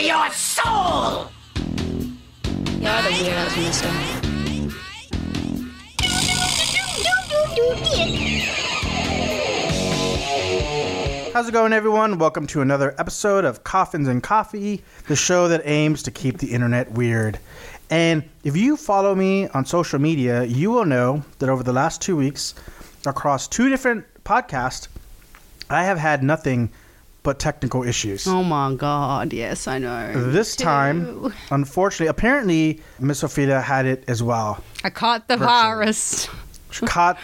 your soul! You're the weirdos, mister. How's it going, everyone? Welcome to another episode of Coffins and Coffee, the show that aims to keep the internet weird. And if you follow me on social media, you will know that over the last two weeks, across two different podcasts, I have had nothing but technical issues. Oh my god, yes, I know. This Too. time, unfortunately, apparently, Miss Ophelia had it as well. I caught the Virtually. virus. She caught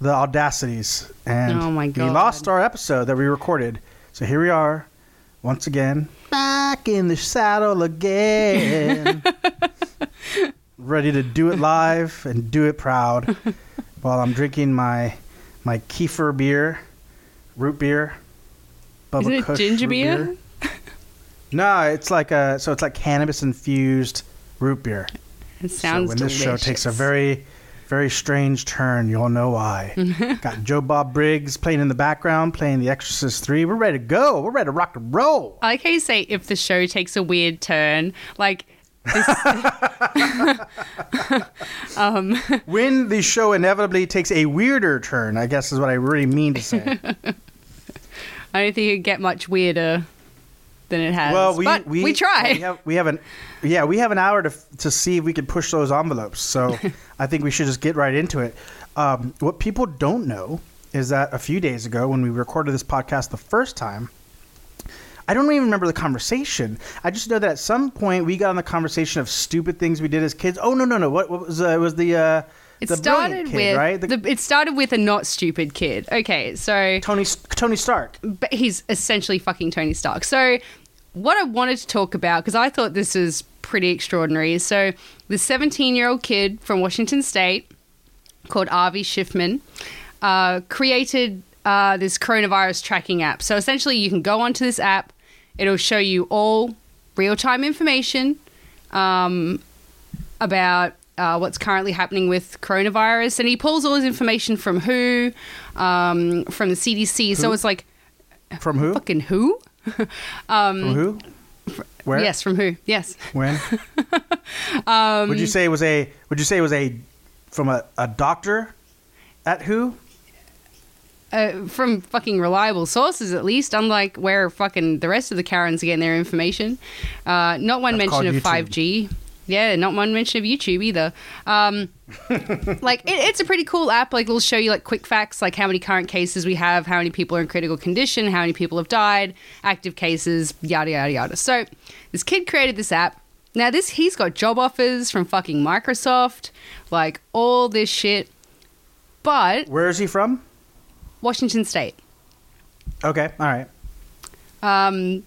the audacities, and Oh my God. we lost our episode that we recorded. So here we are, once again, back in the saddle again, ready to do it live and do it proud, while I'm drinking my my kefir beer, root beer. Is it ginger root beer? No, it's like a so it's like cannabis infused root beer. It sounds so when this show takes a very, very strange turn, you'll know why. Got Joe Bob Briggs playing in the background, playing The Exorcist 3. We're ready to go. We're ready to rock and roll. I like how you say if the show takes a weird turn, like this. Um, when the show inevitably takes a weirder turn, I guess is what I really mean to say. I don't think it could get much weirder than it has. well, we but we, try. We have, we have an yeah, we have an hour to to see if we can push those envelopes. So I think we should just get right into it. Um, what people don't know is that a few days ago, when we recorded this podcast the first time, I don't even remember the conversation. I just know that at some point we got on the conversation of stupid things we did as kids. Oh no no no! What, what was uh, it was the uh, it the started kid, with right? The, the, it started with a not stupid kid. Okay, so Tony Tony Stark. but he's essentially fucking Tony Stark. So, what I wanted to talk about, because I thought this was pretty extraordinary. So, the 17 year old kid from Washington State called Avi Schiffman uh, created uh, this coronavirus tracking app. So, essentially, you can go onto this app, it'll show you all real time information um, about. Uh, what's currently happening with coronavirus, and he pulls all his information from WHO, um, from the CDC. So it's like From who? fucking who? um, From who? Where? Yes, from who? Yes. When? Um, would you say it was a? Would you say it was a from a, a doctor at who? Uh, from fucking reliable sources, at least. Unlike where fucking the rest of the Karens are getting their information. Uh, not one That's mention of 5G. Yeah, not one mention of YouTube either. Um, like it, it's a pretty cool app. Like it'll show you like quick facts, like how many current cases we have, how many people are in critical condition, how many people have died, active cases, yada yada yada. So this kid created this app. Now this he's got job offers from fucking Microsoft, like all this shit. But Where is he from? Washington State. Okay, all right. Um,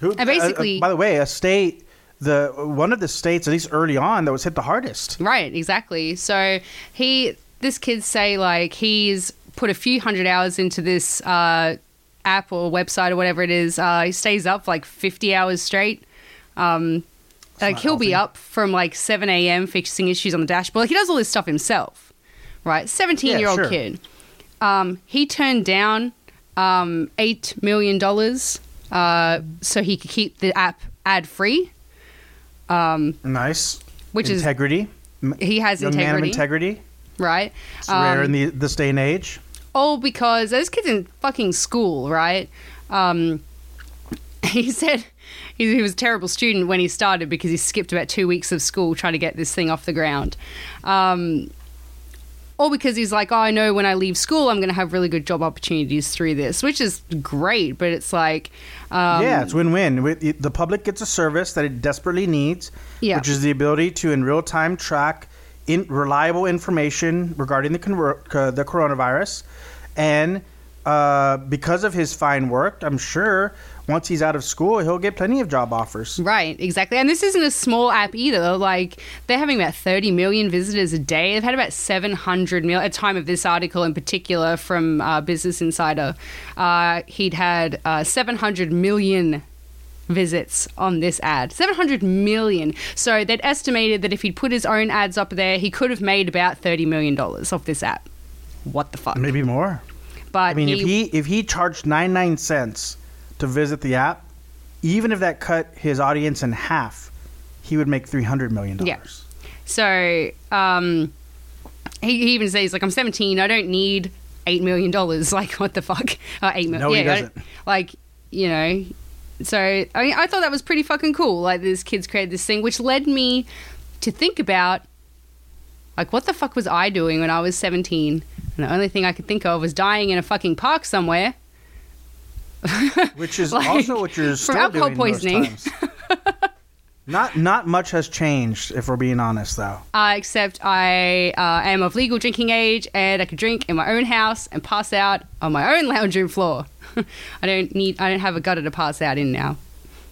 Who? And basically- uh, uh, by the way, a state, the one of the states, at least early on, that was hit the hardest. Right, exactly. So he, this kid say like he's put a few hundred hours into this uh, app or website or whatever it is. Uh, he stays up like fifty hours straight. Um, like he'll be up from like seven a.m. fixing issues on the dashboard. Like he does all this stuff himself, right? Seventeen-year-old sure. kid. Um, he turned down um, eight million dollars uh, so he could keep the app ad-free, Nice. which is integrity. He has young man of integrity, integrity. right? It's rare Um, in the, this day and age. all because those kids in fucking school, right? Um, he said he, he was a terrible student when he started because he skipped about two weeks of school trying to get this thing off the ground. Um, or because he's like, oh, I know when I leave school, I'm going to have really good job opportunities through this, which is great. But it's like, um, yeah, it's win-win. The public gets a service that it desperately needs, Yeah. which is the ability to, in real time, track in reliable information regarding the uh, the coronavirus, and uh, because of his fine work, I'm sure once he's out of school, he'll get plenty of job offers. Right, exactly. And this isn't a small app either. Like they're having about 30 million visitors a day. They've had about 700 million at the time of this article in particular from uh, Business Insider. Uh, he'd had uh, 700 million visits on this ad. 700 million. So they'd estimated that if he'd put his own ads up there, he could have made about 30 million dollars off this app. What the fuck? Maybe more. But I mean, he, if he if he charged 99 cents to visit the app, even if that cut his audience in half, he would make three hundred million dollars. Yeah. So um, he, he even says like I'm 17. I don't need eight million dollars. Like what the fuck? Uh, eight million. No, he yeah, I doesn't. like you know. So I mean, I thought that was pretty fucking cool. Like this kid's created this thing, which led me to think about like what the fuck was I doing when I was 17? And the only thing I could think of was dying in a fucking park somewhere. Which is Like, also what you're still alcohol doing most poisoning. times. not not much has changed, if we're being honest, though. Uh, except I uh, am of legal drinking age and I could drink in my own house and pass out on my own lounge room floor. I don't need. I don't have a gutter to pass out in now.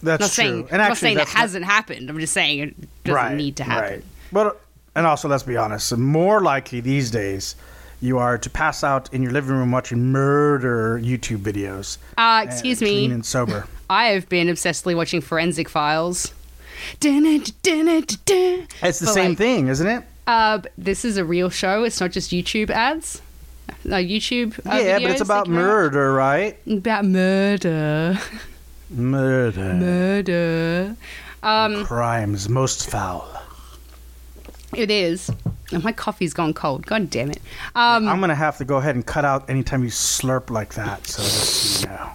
That's not true. saying. and not actually, saying that not- hasn't happened. I'm just saying it doesn't right, need to happen. Right. But and also, let's be honest. More likely these days, you are to pass out in your living room watching murder YouTube videos. Uh, excuse uh, me. Clean and sober. I have been obsessively watching Forensic Files. It's the But, same like, thing, isn't it? Uh, this is a real show. It's not just YouTube ads. Uh, YouTube. Uh, yeah, but it's about come out. murder, right? About murder. Murder. Murder. Um, Crimes most foul. it is. My coffee's gone cold. God damn it. Um, I'm gonna have to go ahead and cut out anytime you slurp like that. So just you know.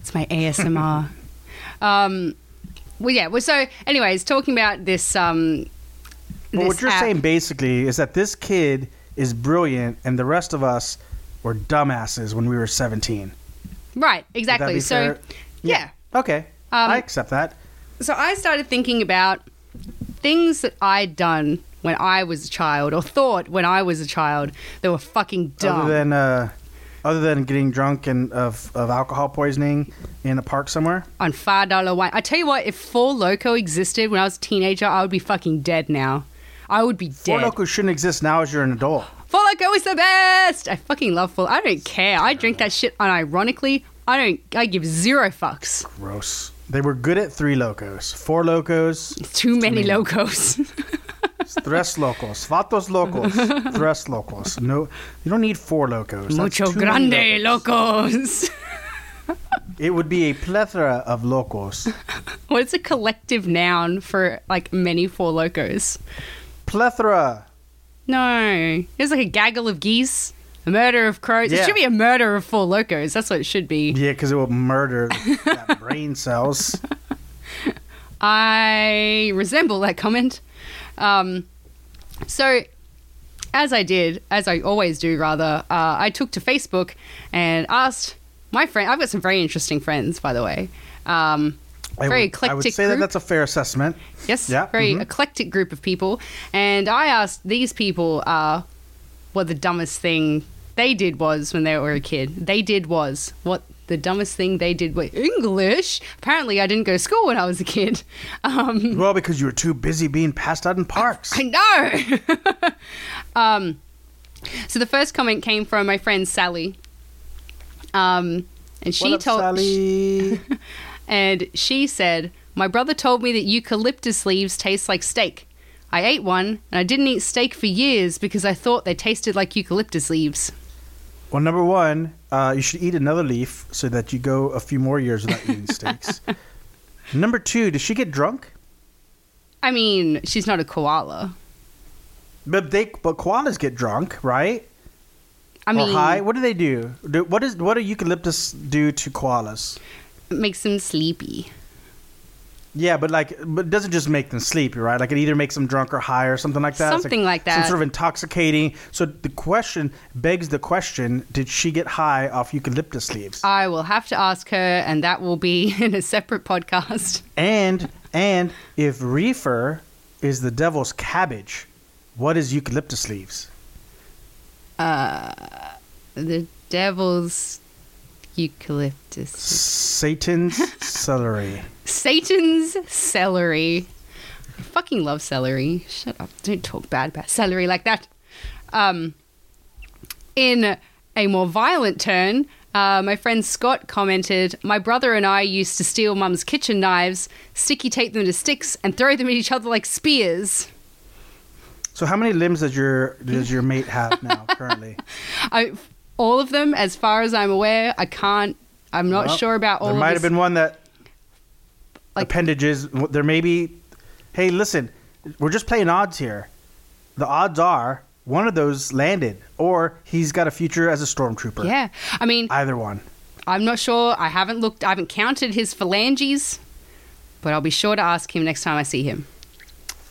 It's my ASMR. um, well, yeah. Well, so, anyways, talking about this. Um, this what you're app- saying basically is that this kid is brilliant, and the rest of us were dumbasses when we were 17. right? Exactly. So, fair? yeah. Okay. Um, I accept that. So I started thinking about things that I'd done when I was a child, or thought when I was a child, they were fucking dumb. Other than uh, other than getting drunk and of, of alcohol poisoning in a park somewhere. on five dollar wine. I tell you what, if Four Loko existed when I was a teenager, I would be fucking dead now. I would be dead. Four. Loko shouldn't exist now as you're an adult. Four Loko is the best. I fucking love Four. I don't care. I drink that shit unironically. I don't. I give zero fucks. Gross. They were good at three locos. Four locos. Too many many. locos. Tres locos. Vatos locos. Tres locos. No, you don't need four locos. Mucho grande locos. locos. It would be a plethora of locos. What's a collective noun for like many Four Lokos? Plethora. No. it's like a gaggle of geese, a murder of crows. It should be a murder of four locos. That's what it should be. Yeah, because it will murder that brain cells. I resemble that comment. Um, so, as I did, as I always do, rather, uh, I took to Facebook and asked my friend. I've got some very interesting friends, by the way. Um, I very would, eclectic I would say group. that that's a fair assessment. Yes, Yeah, very mhm. eclectic group of people. And I asked these people uh, what the dumbest thing they did was when they were a kid. They did was what the dumbest thing they did was English. Apparently, I didn't go to school when I was a kid. Um, Well, because you were too busy being passed out in parks. I know. um, so the first comment came from my friend Sally. Um, and she up, told Sally? and she said, My brother told me that eucalyptus leaves taste like steak. I ate one, and I didn't eat steak for years because I thought they tasted like eucalyptus leaves. Well, number one, uh, you should eat another leaf so that you go a few more years without eating steaks. number two, does she get drunk? I mean, she's not a koala. But they, but koalas get drunk, right? I mean, or high. What do they do? do what is what do eucalyptus do to koalas? it makes them sleepy. Yeah, but like, but it doesn't just make them sleepy, right? Like it either makes them drunk or high or something like that. It's Something like that. Some sort of intoxicating. So the question begs the question: Did she get high off eucalyptus leaves? I will have to ask her, and that will be in a separate podcast. and and if reefer is the devil's cabbage, what is eucalyptus leaves? Uh, the devil's eucalyptus. Satan's celery. Satan's celery. I fucking love celery. Shut up. Don't talk bad about celery like that. Um, in a more violent turn, uh, my friend Scott commented, My brother and I used to steal mum's kitchen knives, sticky tape them to sticks, and throw them at each other like spears. So how many limbs does your does your mate have now currently? I, all of them, as far as I'm aware, I can't. I'm not Well, sure about all of them. There might have been one that Like- appendages. There may be. Hey, listen, we're just playing odds here. The odds are one of those landed, or he's got a future as a stormtrooper. Yeah. I mean, Either one. I'm not sure. I haven't looked, I haven't counted his phalanges, but I'll be sure to ask him next time I see him.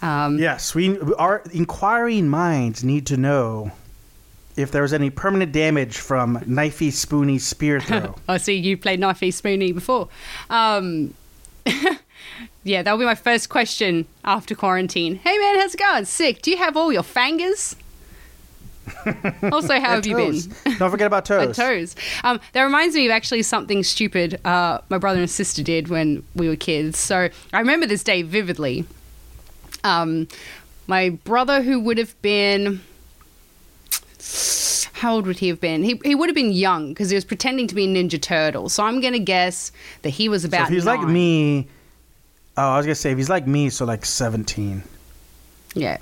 Um, Yes, we our inquiring minds need to know if there was any permanent damage from knifey, spoony spear throw. I see you played Knifey Spoony before. Um, yeah, that'll be my first question after quarantine. Hey man, how's it going? Sick. Do you have all your fingers? also, how have you been? Don't forget about toes. toes. Um, that reminds me of actually something stupid uh, my brother and sister did when we were kids. So I remember this day vividly. Um, my brother, who would have been. How old would he have been? He, he would have been young because he was pretending to be a Ninja Turtle. So I'm going to guess that he was So about. if he's like me, oh, I was gonna say if he's like me, so like seventeen. Yeah.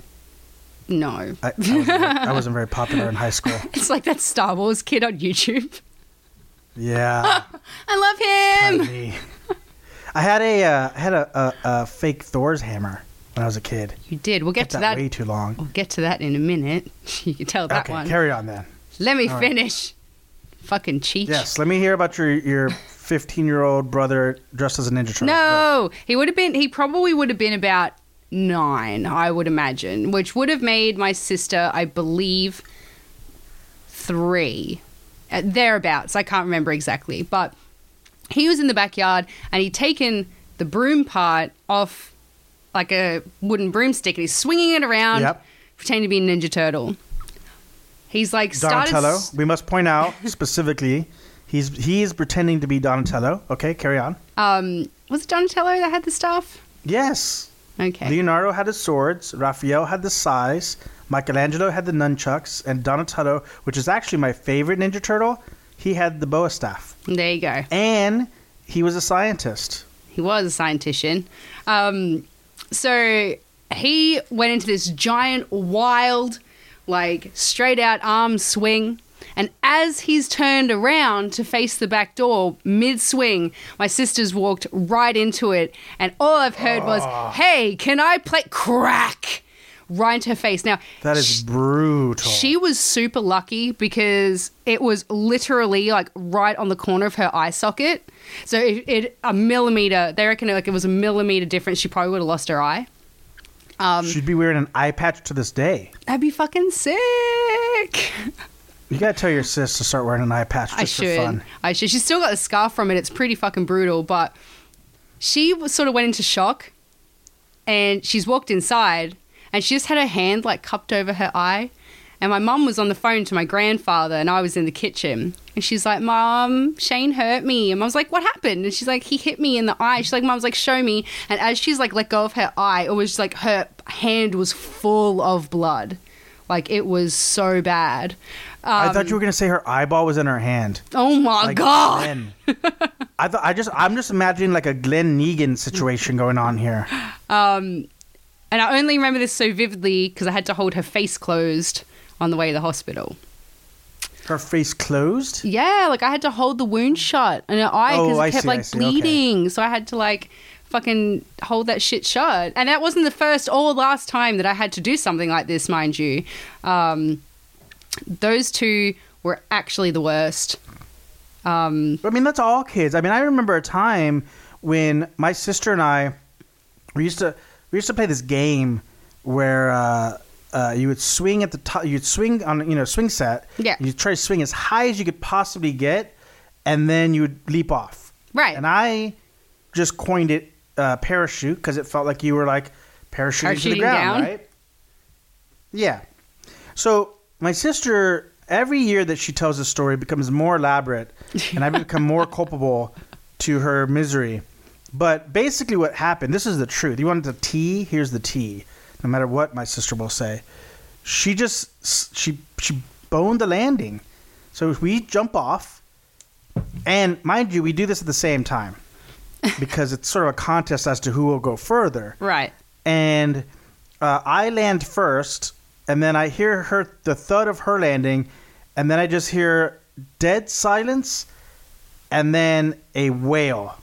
No. I, I, wasn't, I wasn't very popular in high school. It's like that Star Wars kid on YouTube. Yeah, I love him. I had a uh, I had a, a, a fake Thor's hammer when I was a kid. You did. We'll get to that that. way too long. We'll get to that in a minute. You can tell that okay, one. carry on then. Let me All right. finish. Fucking cheat. Yes, let me hear about your your fifteen year old brother dressed as a ninja turtle. No, he would have been. He probably would have been about nine, I would imagine, which would have made my sister, I believe, three, uh, thereabouts. I can't remember exactly, but he was in the backyard and he'd taken the broom part off like a wooden broomstick and he's swinging it around, Yep. pretending to be a ninja turtle. He's like started. Donatello. s- We must point out specifically, he's he is pretending to be Donatello. Okay, carry on. Um, was it Donatello that had the staff? Yes, Okay. Leonardo had the swords. Raphael had the sais. Michelangelo had the nunchucks, and Donatello, which is actually my favorite Ninja Turtle, he had the bo staff, there you go. and he was a scientist. He was a scientician. Um, so he went into this giant, wild, like straight out arm swing. And as he's turned around to face the back door mid swing, my sisters walked right into it. And all I've heard was, ah. Hey, can I play? Crack! Right into her face. Now, That is brutal. she was super lucky because it was literally like right on the corner of her eye socket. So it, it a millimeter. They reckon it, like it was a millimeter difference. She probably would have lost her eye. Um, She'd be wearing an eye patch to this day. that'd be fucking sick. You gotta tell your sis to start wearing an eye patch just I for fun. I should. She's still got the scar from it. It's pretty fucking brutal. But she sort of went into shock, and she's walked inside, and she just had her hand like cupped over her eye. And my mum was on the phone to my grandfather, and I was in the kitchen. And she's like, "Mom, Shane hurt me." And I was like, "What happened?" And she's like, "He hit me in the eye." She's like, "Mum's like, show me." And as she's like let go of her eye, it was like her hand was full of blood, like it was so bad. I Um, thought you were gonna say her eyeball was in her hand. Oh my Like god! I thought I just I'm just imagining like a Glenn Negan situation going on here. Um, And I only remember this so vividly because I had to hold her face closed on the way to the hospital. Her face closed. Yeah, like I had to hold the wound shut and her eye because Oh, it kept see, like see, okay. bleeding. So I had to like fucking hold that shit shut. And that wasn't the first or last time that I had to do something like this, mind you. Um, those two were actually the worst. Um, I mean, that's all kids. I mean, I remember a time when my sister and I we used to we used to play this game where uh, uh, you would swing at the top. You'd swing on you know swing set. Yeah. You try to swing as high as you could possibly get, and then you would leap off. Right. And I just coined it uh, parachute because it felt like you were like parachuting to the ground, down? right? Yeah. So my sister, every year that she tells this story, becomes more elaborate, and I become more culpable to her misery. But basically, what happened? This is the truth. You wanted the tea? Here's the tea. No matter what my sister will say, she just she she boned the landing. So we jump off, and mind you, we do this at the same time because it's sort of a contest as to who will go further right. and uh, I land first, and then I hear her the thud of her landing, and then I just hear dead silence, and then a wail,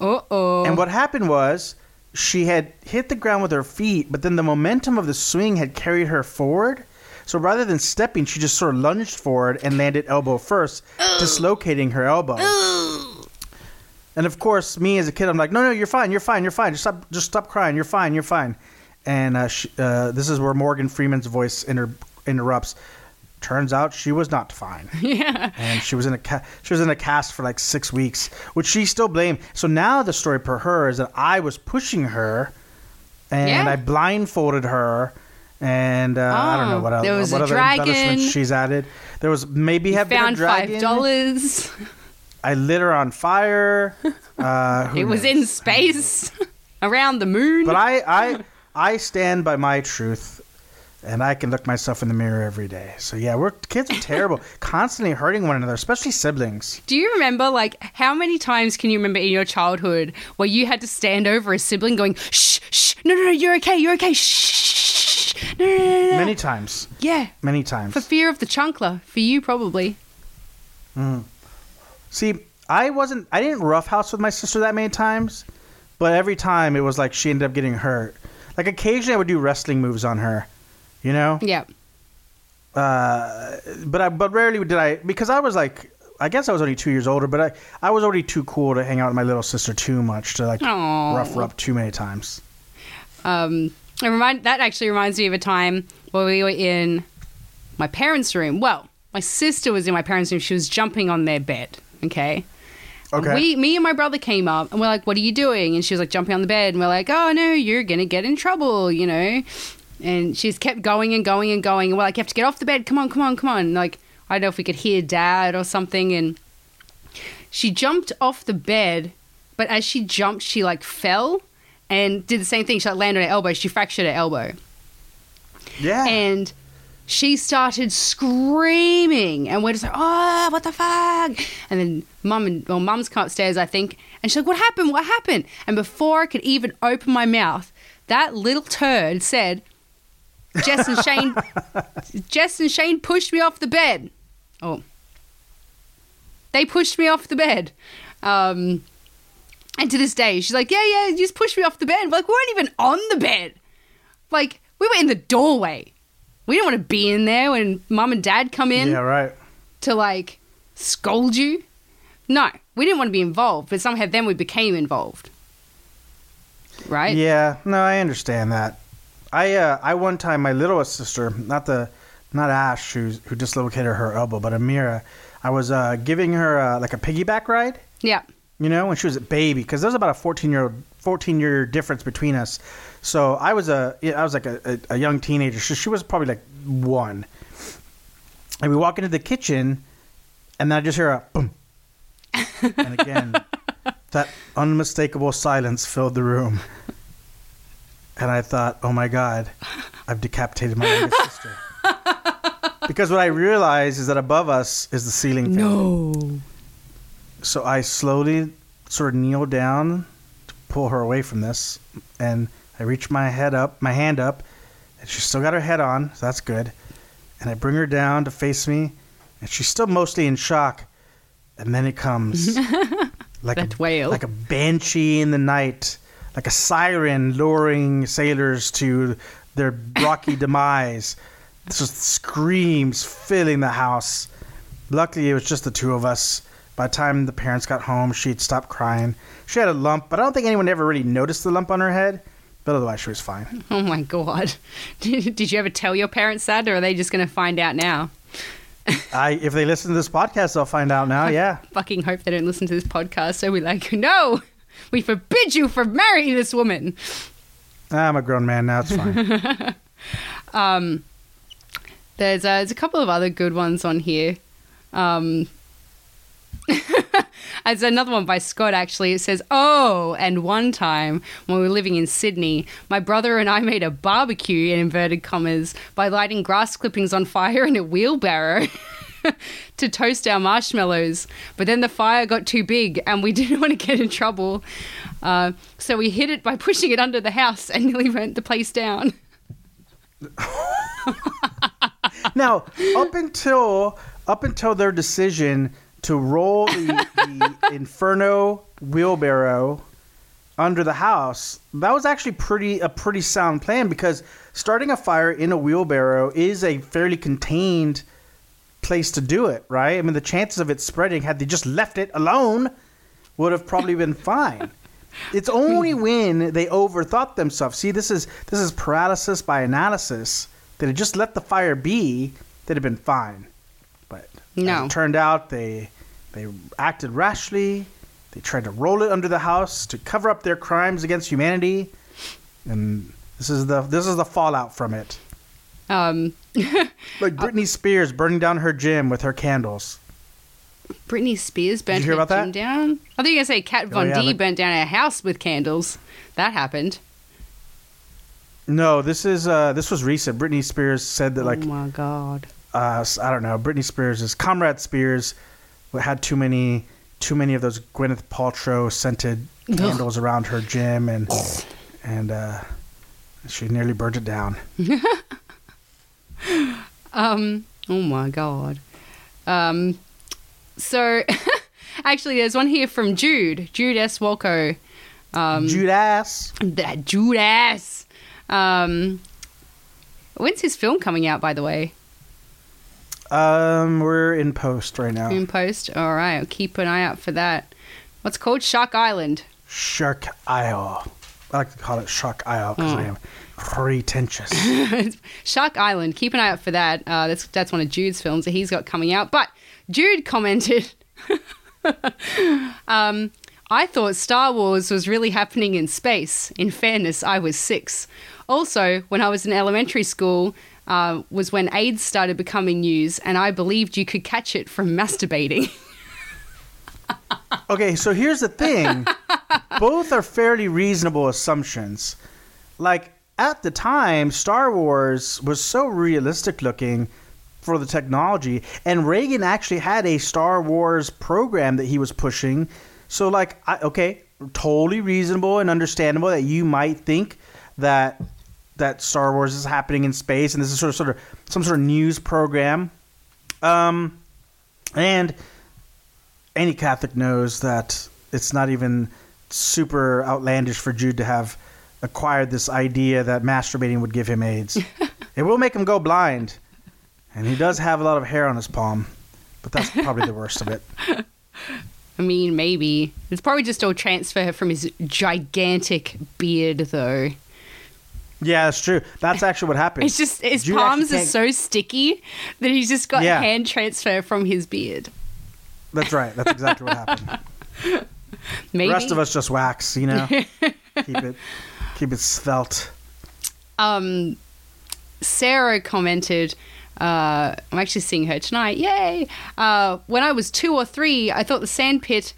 Uh oh. And what happened was she had hit the ground with her feet, but then the momentum of the swing had carried her forward. So rather than stepping, she just sort of lunged forward and landed elbow first, dislocating her elbow. And of course, me as a kid, I'm like, no, no, you're fine, you're fine, you're fine. Just stop, just stop crying. You're fine, you're fine. And uh, she, uh, this is where Morgan Freeman's voice inter- interrupts. Turns out she was not fine. Yeah. and she was in a ca- she was in a cast for like six weeks, which she still blamed. So now the story per her is that I was pushing her, and Yeah. I blindfolded her, and uh, I don't know Oh, what, there other was what a other dragon. embellishments she's added. There was maybe have been a Found five dollars. I lit her on fire. Uh, It was knows? in space, around the moon. But I, I, I stand by my truth, and I can look myself in the mirror every day. So yeah, we're kids are terrible, constantly hurting one another, especially siblings. Do you remember, like, how many times can you remember in your childhood where you had to stand over a sibling going, shh, shh, no, no, no, you're okay, you're okay, shh, no, no, no, no. Many times, Yeah, many times. for fear of the chunkler. For you, probably. Mm. See, I wasn't, I didn't roughhouse with my sister that many times, but every time it was like she ended up getting hurt. Like occasionally I would do wrestling moves on her, you know. Yeah. Uh, but I, but rarely did I because I was like, I guess I was only two years older, but I, I was already too cool to hang out with my little sister too much to like Aw. rough her up too many times. Um, it remind, that actually reminds me of a time where we were in my parents' room. Well, my sister was in my parents' room. She was jumping on their bed. Okay. Okay. We, me and my brother came up and we're like, "What are you doing?" And she was like jumping on the bed, and we're like, "Oh no, you're gonna get in trouble," you know. And she's kept going and going and going, and we're like, "You have to get off the bed. Come on, come on, come on!" Like I don't know if we could hear dad or something, and she jumped off the bed, but as she jumped, she like fell and did the same thing. She like landed on her elbow. She fractured her elbow yeah. and she started screaming and we're just like oh what the fuck and then mum and well mum's come upstairs i think and she's like what happened what happened and before i could even open my mouth that little turd said jess and shane jess and shane pushed me off the bed oh they pushed me off the bed um and to this day she's like yeah yeah you just pushed me off the bed like we weren't even on the bed like we were in the doorway. We didn't want to be in there when mum and dad come in yeah, right. to like scold you. No, we didn't want to be involved, but somehow then we became involved. Right? Yeah, no, I understand that. I uh, I one time my littlest sister, not the not Ash who's who dislocated her elbow, but Amira, I was uh, giving her uh, like a piggyback ride, Yeah. you know, when she was a baby, because there was about a fourteen year old fourteen year difference between us. So I was a I was like a, a, a young teenager. So she was probably like one, and we walk into the kitchen, and then I just hear a boom, and again, that unmistakable silence filled the room. And I thought, oh my God, I've decapitated my youngest sister. because what I realized is that above us is the ceiling fan. No. So I slowly sort of kneel down to pull her away from this. And I reach my head up, my hand up, and she's still got her head on, so that's good. And I bring her down to face me, and she's still mostly in shock. And then it comes like That a wail. like a banshee in the night, like a siren luring sailors to their rocky demise. Just screams filling the house. Luckily, it was just the two of us. By the time the parents got home, she'd stopped crying. She had a lump, but I don't think anyone ever really noticed the lump on her head. But otherwise, she was fine. Oh my god. Did, did you ever tell your parents that, or are they just going to find out now? I, if they listen to this podcast, they'll find out now. Yeah, Fucking hope they don't listen to this podcast. So we're like, no, we forbid you from marrying this woman. I'm a grown man now. It's fine. There's uh, there's a couple of other good ones on here. Um, there's another one by Scott actually. It says, "Oh, and one time when we were living in Sydney, my brother and I made a barbecue in inverted commas by lighting grass clippings on fire in a wheelbarrow." to toast our marshmallows, but then the fire got too big and we didn't want to get in trouble. Uh, so we hid it by pushing it under the house and nearly burnt the place down. now, up until up until their decision to roll the, the Inferno wheelbarrow under the house, that was actually pretty a pretty sound plan because starting a fire in a wheelbarrow is a fairly contained place to do it, right? I mean, the chances of it spreading had they just left it alone would have probably been fine. It's only hmm. when they overthought themselves. See, this is this is paralysis by analysis. That had just let the fire be, that had been fine. But as No. it turned out they they acted rashly. They tried to roll it under the house to cover up their crimes against humanity, and this is the this is the fallout from it. Um, Like Britney Spears burning down her gym with her candles. Britney Spears burnt hear her gym that? down. I think you were say Kat Von Oh, yeah, D like- burnt down her house with candles. That happened. No, this is uh this was recent. Britney Spears said that like oh my god. uh, I don't know. Britney Spears is Comrade Spears had too many too many of those Gwyneth Paltrow scented candles around her gym, and and uh, she nearly burnt it down. Um. Oh my god. Um. So, actually, there's one here from Jude. Jude S. Walco. Um. Judas. That Jude S. Um. When's his film coming out? By the way, Um, we're in post right now. in post. All right, I'll keep an eye out for that. What's called Shark Island. Shark Isle. I like to call it Shark Isle because Oh. I am pretentious. Shark Island. Keep an eye out for that. Uh, that's that's one of Jude's films that he's got coming out. But Jude commented, um, "I thought Star Wars was really happening in space. In fairness, I was six. Also, when I was in elementary school." Uh, was when AIDS started becoming news, and I believed you could catch it from masturbating. Okay, so here's the thing. Both are fairly reasonable assumptions. Like at the time, Star Wars was so realistic looking for the technology, and Reagan actually had a Star Wars program that he was pushing. So like I, okay, totally reasonable and understandable that you might think that that Star Wars is happening in space and this is sort of sort of some sort of news program. Um and any Catholic knows that it's not even super outlandish for Jude to have acquired this idea that masturbating would give him AIDS. it will make him go blind. And he does have a lot of hair on his palm, but that's probably the worst of it. I mean, maybe it's probably just all transfer from his gigantic beard, though. Yeah, that's true. That's actually what happened. It's just his palms are so sticky that he's just got Yeah. hand transfer from his beard. That's right. That's exactly what happened. Maybe The rest of us just wax, you know. keep it keep it svelte. um, Sarah commented, uh, I'm actually seeing her tonight. Yay! Uh, when I was two or three, I thought the sand pit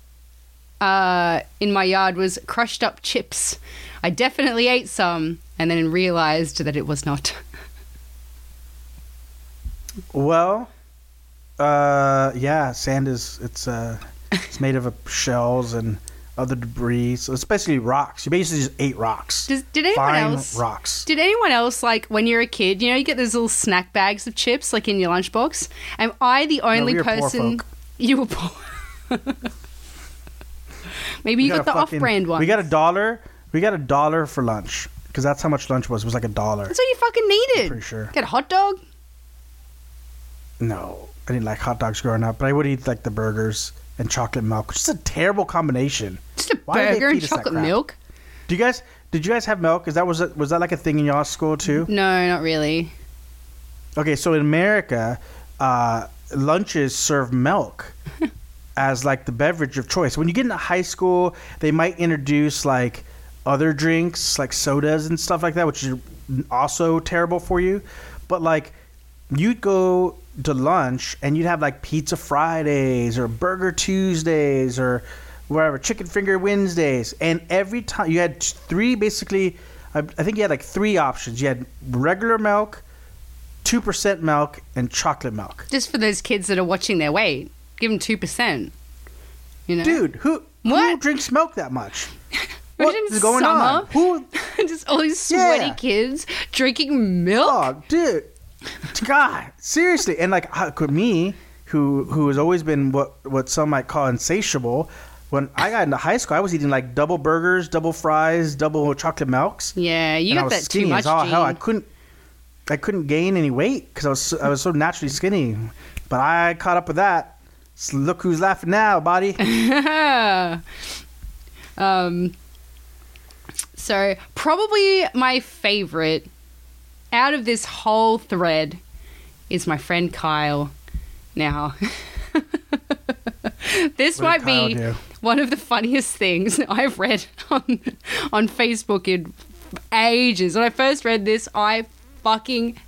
uh, in my yard was crushed up chips. I definitely ate some and then realized that it was not. Well, uh, yeah, sand is it's uh, it's made of shells and other debris. So it's basically rocks. You basically just ate rocks. Does, did anyone Fine else rocks. Did anyone else like when you're a kid? You know, you get those little snack bags of chips like in your lunchbox. Am I the only we were poor person? You were poor. Maybe you We got, the fucking- off-brand one. We got a dollar. We got a dollar for lunch because that's how much lunch was. It was like a dollar. That's all you fucking needed. Pretty sure. Get a hot dog. No, I didn't like hot dogs growing up, but I would eat like the burgers and chocolate milk, which is a terrible combination. Just a Why burger and feed us that chocolate milk. Do you guys? Did you guys have milk? Is that was that was that like a thing in y'all school too? No, not really. Okay, so in America, uh, lunches serve milk as like the beverage of choice. When you get into high school, they might introduce like other drinks, like sodas and stuff like that, which is also terrible for you. But like, you'd go to lunch and you'd have like pizza Fridays or burger Tuesdays or whatever, chicken finger Wednesdays, and every time you had three basically. I, I think you had like three options. You had regular milk, two percent milk, and chocolate milk. Just for those kids that are watching their weight, give them two percent. You know, Dude, who who What? drinks milk that much? What is going summer. on? Who? just all these sweaty Yeah. kids drinking milk. Oh, dude, God, seriously. And like, how could me, who who has always been what what some might call insatiable, when I got into high school, I was eating like double burgers, double fries, double chocolate milks. Yeah, you got that skinny too much. all hell. I couldn't, I couldn't gain any weight because I was I was so naturally skinny. But I caught up with that. So look who's laughing now, body. um, so probably my favorite out of this whole thread is my friend Kyle. Now, this What might be do? one of the funniest things I've read on on Facebook in ages. When I first read this, I fucking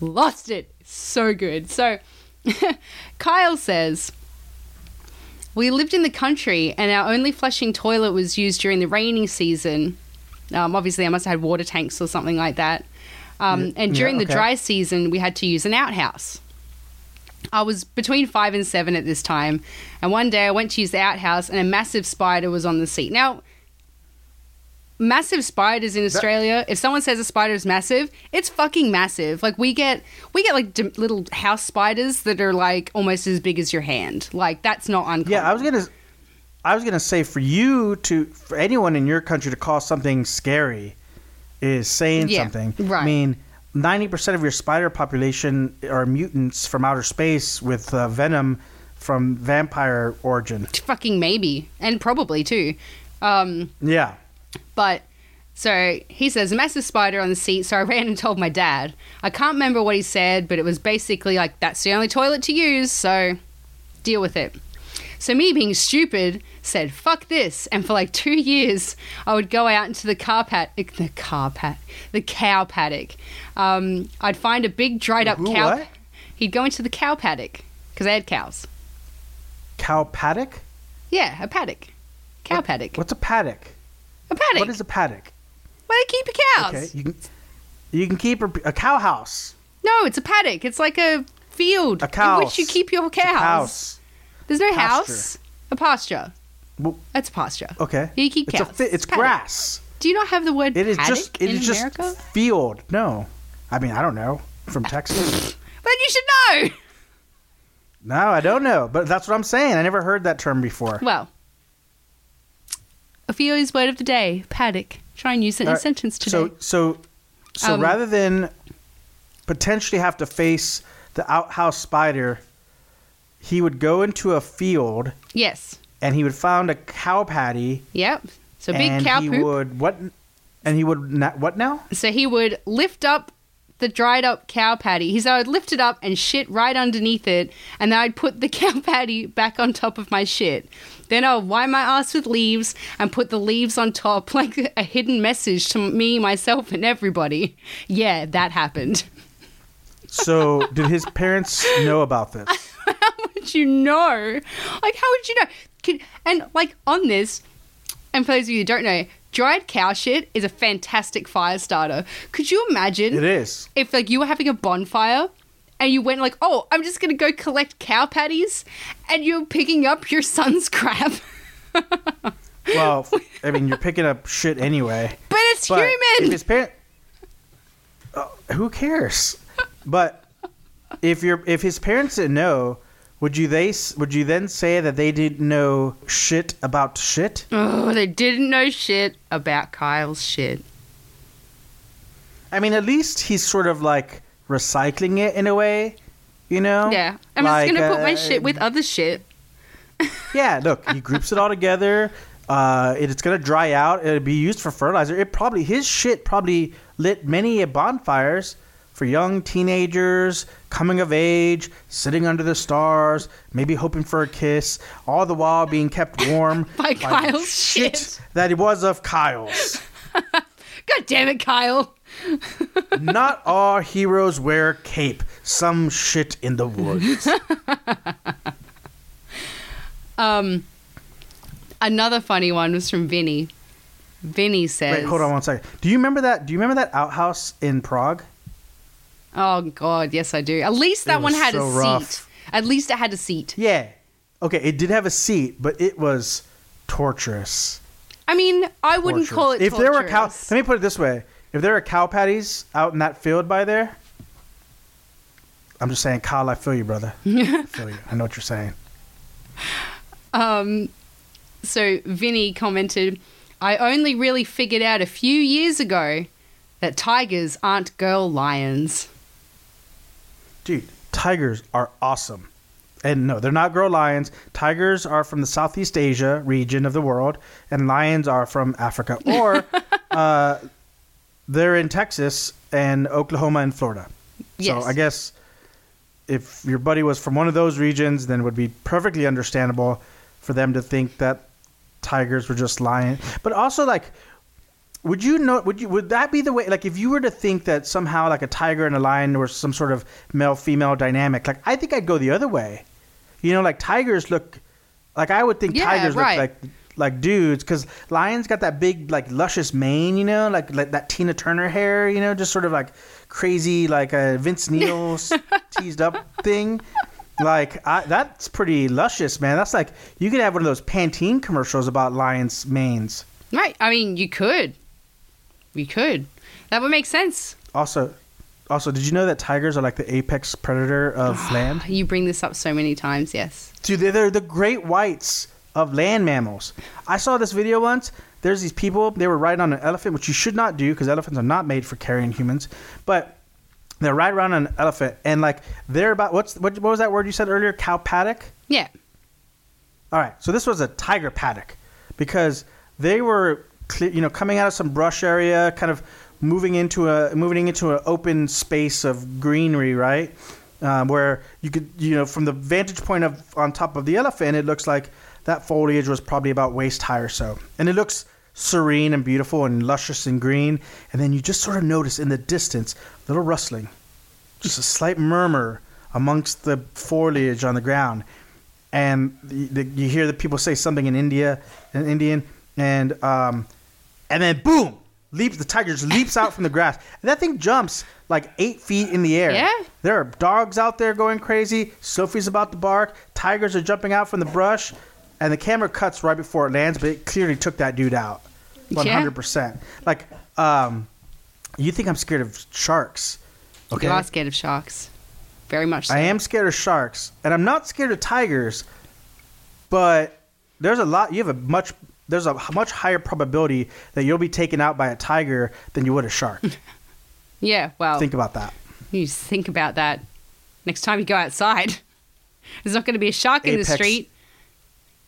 lost it. So good. So, Kyle says. We lived in the country, and our only flushing toilet was used during the rainy season. Um, obviously, I must have had water tanks or something like that. Um, and during yeah, the dry season, we had to use an outhouse. I was between five and seven at this time, and one day I went to use the outhouse, and a massive spider was on the seat. Now, massive spiders in Australia. If someone says a spider is massive, it's fucking massive. Like we get, we get like d- little house spiders that are like almost as big as your hand. Like that's not uncommon. Yeah, I was gonna, I was gonna say for you to, for anyone in your country to call something scary, is saying Yeah, something. right. I mean, ninety percent of your spider population are mutants from outer space with uh, venom from vampire origin. fucking maybe, and probably too. Um, Yeah. But so he says a massive spider on the seat. So I ran and told my dad. I can't remember what he said, but it was basically like that's the only toilet to use. So deal with it. So me being stupid said fuck this, and for like two years I would go out into the car pat, the car pat, the cow paddock. Um, I'd find a big dried up cow. what? He'd go into the cow paddock because they had cows. Cow paddock. Yeah, a paddock, cow paddock, What's a paddock? a paddock. What is a paddock? Where they keep your cows. Okay, you can you can keep a, a cow house. No, it's a paddock. It's like a field A cow. in which you keep your cows. House. there a house. A pasture. Well, That's a pasture. okay. You keep it's cows. A fi- it's Paddock. grass. Do you not have the word It is paddock just it in is just America? field. No, I mean I don't know. From Texas. But you should know. no, I don't know. But that's what I'm saying. I never heard that term before. Well, Ophelia's word of the day: paddock. Try and use it in All a right, sentence today. So so so Um, rather than potentially have to face the outhouse spider, he would go into a field yes. and he would find a cow patty. Yep. So big and cow he poop. would what? And he would not, what now? So he would lift up the dried up cow patty. He said I would lift it up and shit right underneath it, and then I'd put the cow patty back on top of my shit. Then I would wipe my ass with leaves and put the leaves on top like a hidden message to me, myself, and everybody. Yeah, that happened. So did his parents know about this? Would you know? Like, how would you know? Could, and like on this, and for those of you who don't know, dried cow shit is a fantastic fire starter. Could you imagine? It is. if like you were having a bonfire and you went like, oh, I'm just gonna go collect cow patties, and you're picking up your son's crap, Well, I mean, you're picking up shit anyway. But it's But if human. his parent, uh, who cares? But if your if his parents didn't know, would you they would you then say that they didn't know shit about shit? Oh, they didn't know shit about Kyle's shit. I mean, at least he's sort of like recycling it in a way, you know? Yeah, I'm Like, just gonna put my uh, shit with other shit. Yeah, look, he groups it all together. Uh, it, it's gonna dry out. It'll be used for fertilizer. It probably his shit probably lit many bonfires for young teenagers coming of age, sitting under the stars, maybe hoping for a kiss, all the while being kept warm By Kyle's shit. that it was of Kyle's. God damn it, Kyle. Not all heroes wear cape. Some shit in the woods. Um, another funny one was from Vinny. Vinny says, Wait, hold on one second. Do you remember that? Do you remember that outhouse in Prague? Oh God, yes I do. At least that It one was had so a rough. seat. At least it had a seat. Yeah. Okay, it did have a seat, but it was torturous. I mean, I wouldn't Torturous. call it. If there were cow, torturous. let me put it this way: if there were cow patties out in that field by there, I'm just saying, Kyle, I feel you, brother. I feel you. I know what you're saying. Um, So Vinny commented, I only really figured out a few years ago that tigers aren't girl lions. Dude, tigers are awesome. And no, they're not grow lions. Tigers are from the Southeast Asia region of the world, and lions are from Africa. Or uh, they're in Texas and Oklahoma and Florida. Yes. So I guess if your buddy was from one of those regions, then it would be perfectly understandable for them to think that tigers were just lion. But also, like, would you know? Would you? Would that be the way? Like, if you were to think that somehow, like, a tiger and a lion were some sort of male female dynamic, like, I think I'd go the other way. You know, like tigers look, like I would think Yeah, tigers right. look like like dudes because lions got that big like luscious mane, you know, like like that Tina Turner hair, you know, just sort of like crazy like a Vince Neil teased up thing. Like I, that's pretty luscious, man. That's like you could have one of those Pantene commercials about lions' manes. Right. I mean, you could. You could. That would make sense. Also, also, did you know that tigers are like the apex predator of land? You bring this up so many times, yes. Dude, they're, they're the great whites of land mammals. I saw this video once. There's these people, they were riding on an elephant, which you should not do because elephants are not made for carrying humans. But they're riding around on an elephant, and like they're about what's what, what was that word you said earlier? Cow paddock. Yeah. All right, so this was a tiger paddock because they were, cle you know, coming out of some brush area, kind of moving into a moving into an open space of greenery, right? Um, where you could, you know, from the vantage point of on top of the elephant, it looks like that foliage was probably about waist high or so, and it looks serene and beautiful and luscious and green. And then you just sort of notice in the distance a little rustling, just a slight murmur amongst the foliage on the ground and the, the, you hear the people say something in India, in Indian, and um, and then boom, leaps the tiger just leaps out from the grass. And that thing jumps like eight feet in the air. Yeah. There are dogs out there going crazy. Sophie's about to bark. Tigers are jumping out from the brush, and the camera cuts right before it lands, but it clearly took that dude out, Yeah. hundred percent. Like, um, you think I'm scared of sharks? Okay. You are scared of sharks. Very much so. I am scared of sharks, and I'm not scared of tigers. But there's a lot. You have a much. There's a much higher probability that you'll be taken out by a tiger than you would a shark. Yeah, well, Think about that. you just think about that next time you go outside. There's not going to be a shark in the street.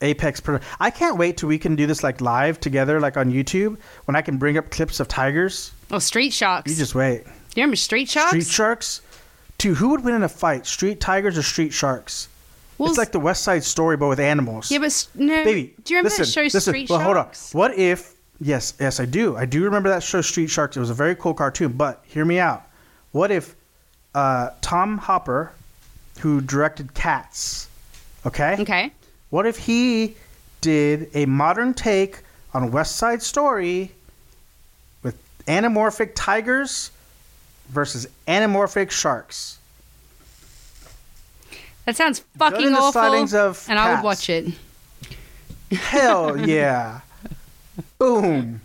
Apex predator. I can't wait till we can do this like live together, like on YouTube, when I can bring up clips of tigers. Oh, street sharks. You just wait. you remember street sharks? Street sharks. Dude, who would win in a fight? Street tigers or street sharks? Well, it's like the West Side Story, but with animals. yeah, but no. Baby, do you remember listen, that show listen, Street well, Sharks? hold on. What if? Yes, yes, I do. I do remember that show, Street Sharks. It was a very cool cartoon. But hear me out. What if uh, Tom Hooper, who directed Cats, okay? Okay. What if he did a modern take on West Side Story with anamorphic tigers versus anamorphic sharks? That sounds fucking awful. and I would watch it. Hell yeah. Boom.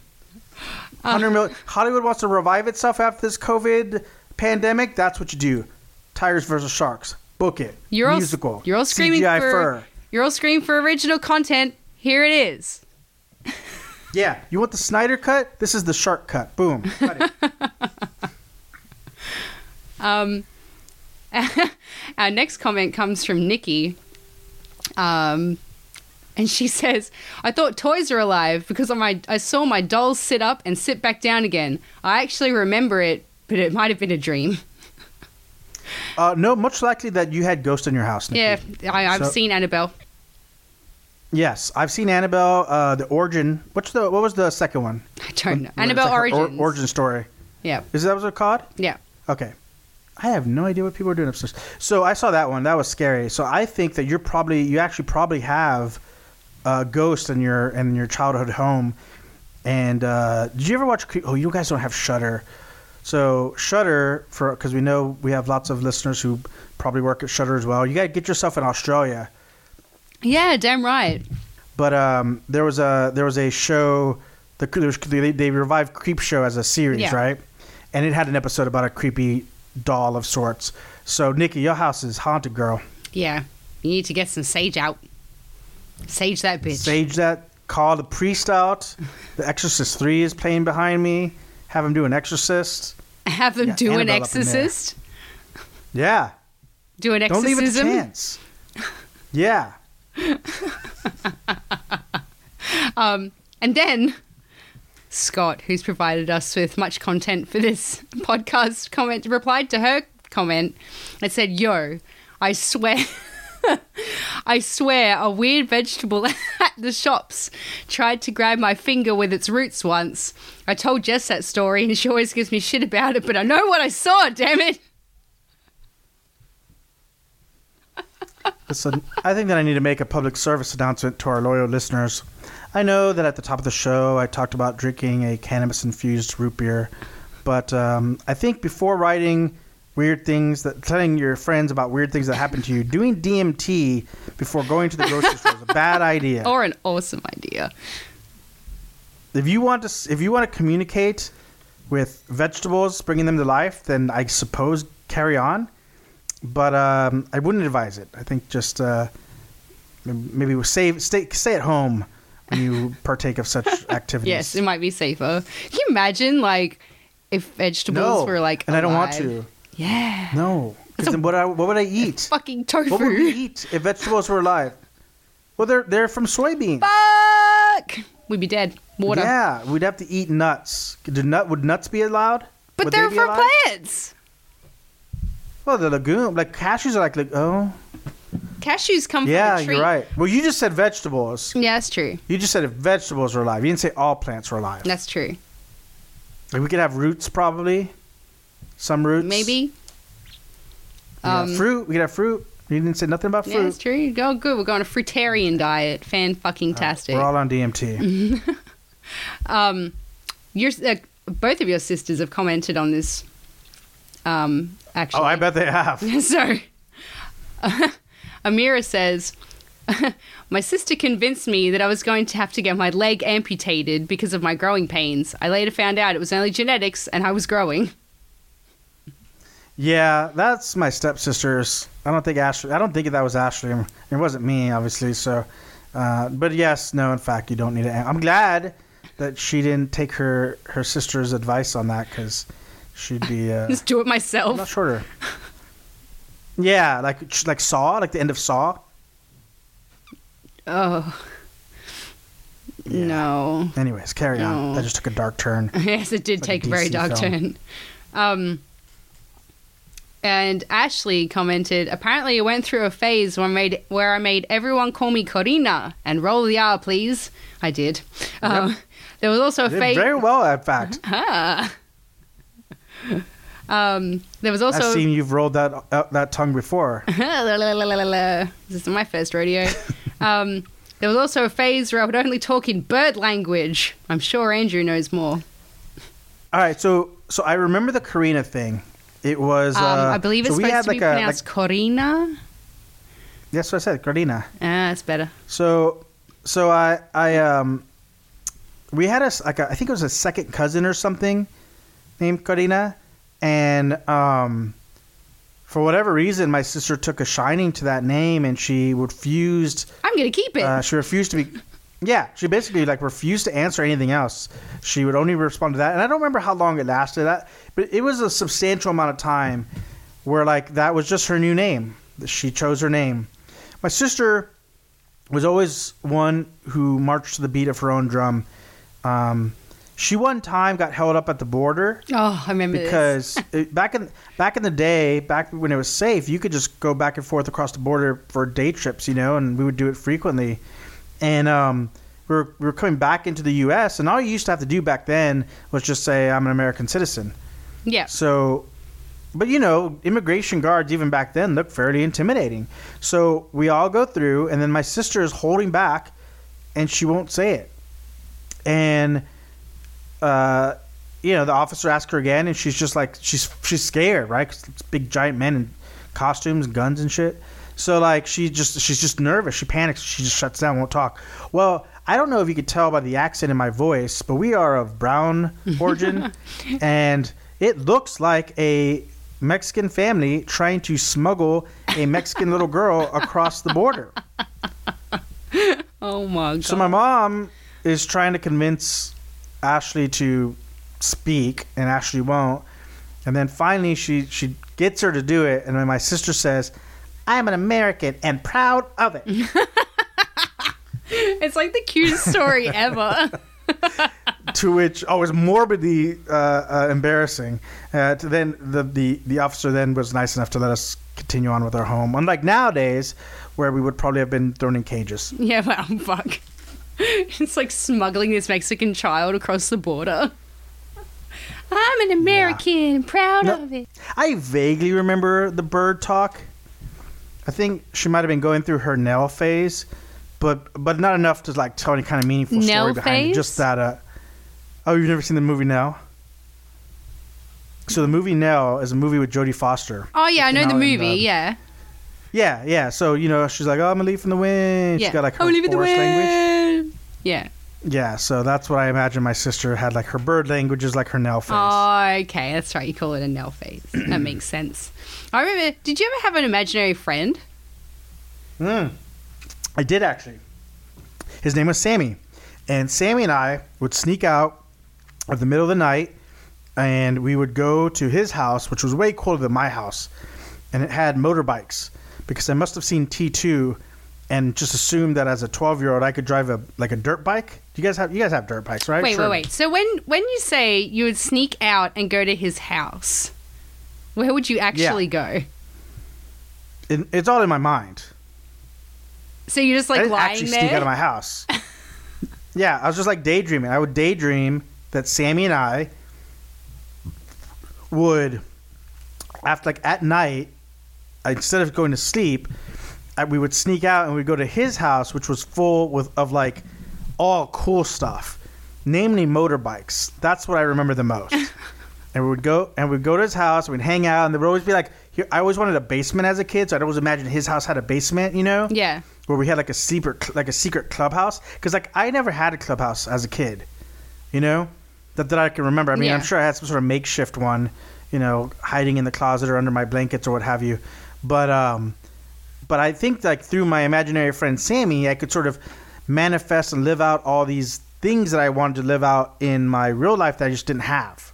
Uh. 100 million. Hollywood wants to revive itself after this COVID pandemic. That's what you do. Tigers versus sharks. Book it. You're all, Musical. You're all screaming CGI for. fur. You're all screaming for original content. Here it is. Yeah. You want the Snyder cut? This is the shark cut. Boom. Cut it. Um, our next comment comes from Nikki. Um, and she says, I thought toys are alive because my, I saw my dolls sit up and sit back down again. I actually remember it, but it might have been a dream. Uh, no, much likely that you had ghosts in your house. Nikki. Yeah, I, I've So- seen Annabelle. Yes, I've seen Annabelle. Uh, the origin. What's the? What was the second one? I don't know. Annabelle her or- origin story. Yeah, Is that what it's called? yeah. Okay. I have no idea what people are doing upstairs. So I saw that one. That was scary. So I think that you're probably you actually probably have a ghost in your in your childhood home. And uh, did you ever watch? Oh, you guys don't have Shudder. So Shudder for because we know we have lots of listeners who probably work at Shudder as well. You got to get yourself in Australia. Yeah, damn right. But um, there was a there was a show. The there was, they, they revived Creepshow as a series, Yeah. right? And it had an episode about a creepy doll of sorts. So Nikki, your house is haunted, girl. Yeah, you need to get some sage out. Sage that bitch. Sage that call the priest out. The Exorcist Three is playing behind me. Have him do an Exorcist. Have them Yeah, do an Annabelle there. exorcist. Yeah, Do an don't leave it exorcism. chance. Yeah, Um, and then Scott, who's provided us with much content for this podcast, comment replied to her comment and said, "Yo, I swear." I swear, a weird vegetable at the shops tried to grab my finger with its roots once. I told Jess that story, and she always gives me shit about it, but I know what I saw, damn it! Listen, I think that I need to make a public service announcement to our loyal listeners. I know that at the top of the show I talked about drinking a cannabis infused root beer, but um, I think before writing weird things that telling your friends about weird things that happened to you, doing DMT before going to the grocery store is a bad idea. Or an awesome idea. If you want to, if you want to communicate with vegetables, bringing them to life, then I suppose carry on. But um, I wouldn't advise it. I think just uh, maybe save, stay, stay at home you partake of such activities. Yes, it might be safer. Can you imagine, like, if vegetables no, were like, and I don't want to. Yeah. No, because then what, I, what would I eat? Fucking tofu. What would we eat if vegetables were alive? Well, they're they're from soybeans. Fuck! We'd be dead. Water. Yeah, we'd have to eat nuts. Do nut would nuts be allowed? but Would they're they from plants. Well, the legume, like cashews, are like, like oh, Cashews come yeah, from a tree. Yeah, you're right. Well, you just said vegetables. Yeah, that's true. You just said if vegetables were alive. You didn't say all plants were alive. That's true. Like we could have roots, probably. Some roots, Maybe. Um, fruit. We could have fruit. You didn't say nothing about fruit. Yeah, that's true. Go good. We're going a fruitarian diet. Fan fucking tastic. We're all on DMT. um, your uh, both of your sisters have commented on this. Um, actually. oh, I bet they have. So, Amira says, My sister convinced me that I was going to have to get my leg amputated because of my growing pains. I later found out it was only genetics and I was growing. Yeah, that's my stepsisters. I don't think Ashley. I don't think that was Ashley. It wasn't me, obviously. So, uh, but yes, no. In fact, you don't need it. I'm glad that she didn't take her her sister's advice on that because she'd be. Uh, Just do it I'm not shorter. Yeah, like like Saw, like the end of Saw. Oh. Yeah. No. Anyways, carry on. No. That just took a dark turn. yes, it did Like take a very dark film. turn. Um, and Ashley commented, apparently I went through a phase where I made where I made everyone call me Corina and roll the R, please. I did. Um, there was also a phase. very well, in fact. Ah. Um, there was also. I've seen you've rolled that uh, that tongue before. This is my first rodeo. um, there was also a phase where I would only talk in bird language. I'm sure Andrew knows more. All right, so so I remember the Karina thing. It was. Um, uh, I believe it's so supposed to be like a, pronounced like- Corina. That's what I said, Karina. Ah, that's better. So so I I um we had a like a, I think it was a second cousin or something named Karina, and um for whatever reason my sister took a shining to that name and she refused I'm gonna keep it. uh, she refused to be yeah she basically like refused to answer anything else. She would only respond to that. And i don't remember how long it lasted. That but it was a substantial amount of time where like that was just her new name. She chose her name. My sister was always one who marched to the beat of her own drum. Um, she one time got held up at the border oh, I remember because it, back in back in the day, back when it was safe, you could just go back and forth across the border for day trips, you know, and we would do it frequently. And um, we were we were coming back into the U.S. and all you used to have to do back then was just say I'm an American citizen. Yeah. So, but you know, immigration guards even back then looked fairly intimidating. So we all go through, and then my sister is holding back, and she won't say it. And, uh, you know, the officer asks her again, and she's just like she's she's scared, right? 'Cause it's big giant men in costumes, guns, and shit. So like she just she's just nervous. She panics. She just shuts down, won't talk. Well, I don't know if you could tell by the accent in my voice, but we are of brown origin, and it looks like a Mexican family trying to smuggle a Mexican little girl across the border. Oh my god. So my mom is trying to convince Ashley to speak, and Ashley won't. And then finally, she she gets her to do it, and then my sister says, "I'm an American and proud of it." It's like the cutest story ever. to which oh, it was morbidly uh, uh, embarrassing. Uh, to then the, the the officer then was nice enough to let us continue on with our home. Unlike nowadays, where we would probably have been thrown in cages. yeah, well, fuck. It's like smuggling this Mexican child across the border. I'm an American, proud No. of it. I vaguely remember the bird talk. I think she might have been going through her Nell phase, but but not enough to like tell any kind of meaningful Nell story behind it. Just that. Uh, oh, you've never seen the movie Nell? So the movie Nell is a movie with Jodie Foster. Oh yeah, I know the movie. uh, yeah, Yeah, yeah. So you know, she's like, "Oh, I'm a leaf in the wind." yeah. She's got like her I'm leaving the forest language. Yeah. Yeah, so that's what I imagine my sister had. Like her bird language is like her Nell face. Oh, okay, that's right. You call it a Nell face. that makes sense. I remember. Did you ever have an imaginary friend? Hmm. I did actually. His name was Sammy, and Sammy and I would sneak out at the middle of the night, and we would go to his house, which was way cooler than my house, and it had motorbikes because I must have seen T two, and just assumed that as a twelve year old I could drive a like a dirt bike. You guys have you guys have dirt bikes, right? Wait, Sure. wait, wait. So when when you say you would sneak out and go to his house, where would you actually go? It, it's all in my mind. So you're just I like didn't lying actually there. sneak out of my house. yeah, I was just like daydreaming. I would daydream that Sammy and I would, after like at night, instead of going to sleep, I, we would sneak out and we'd go to his house, which was full with of like all cool stuff, namely motorbikes. That's what I remember the most. and we would go and we'd go to his house. and We'd hang out, and there would always be like. Here, I always wanted a basement as a kid, so I'd always imagine his house had a basement. You know yeah. where we had like a secret like a secret clubhouse because like I never had a clubhouse as a kid, you know, that that I can remember. I mean, Yeah. I'm sure I had some sort of makeshift one, you know, hiding in the closet or under my blankets or what have you, but um, but I think like through my imaginary friend Sammy, I could sort of manifest and live out all these things that I wanted to live out in my real life that I just didn't have.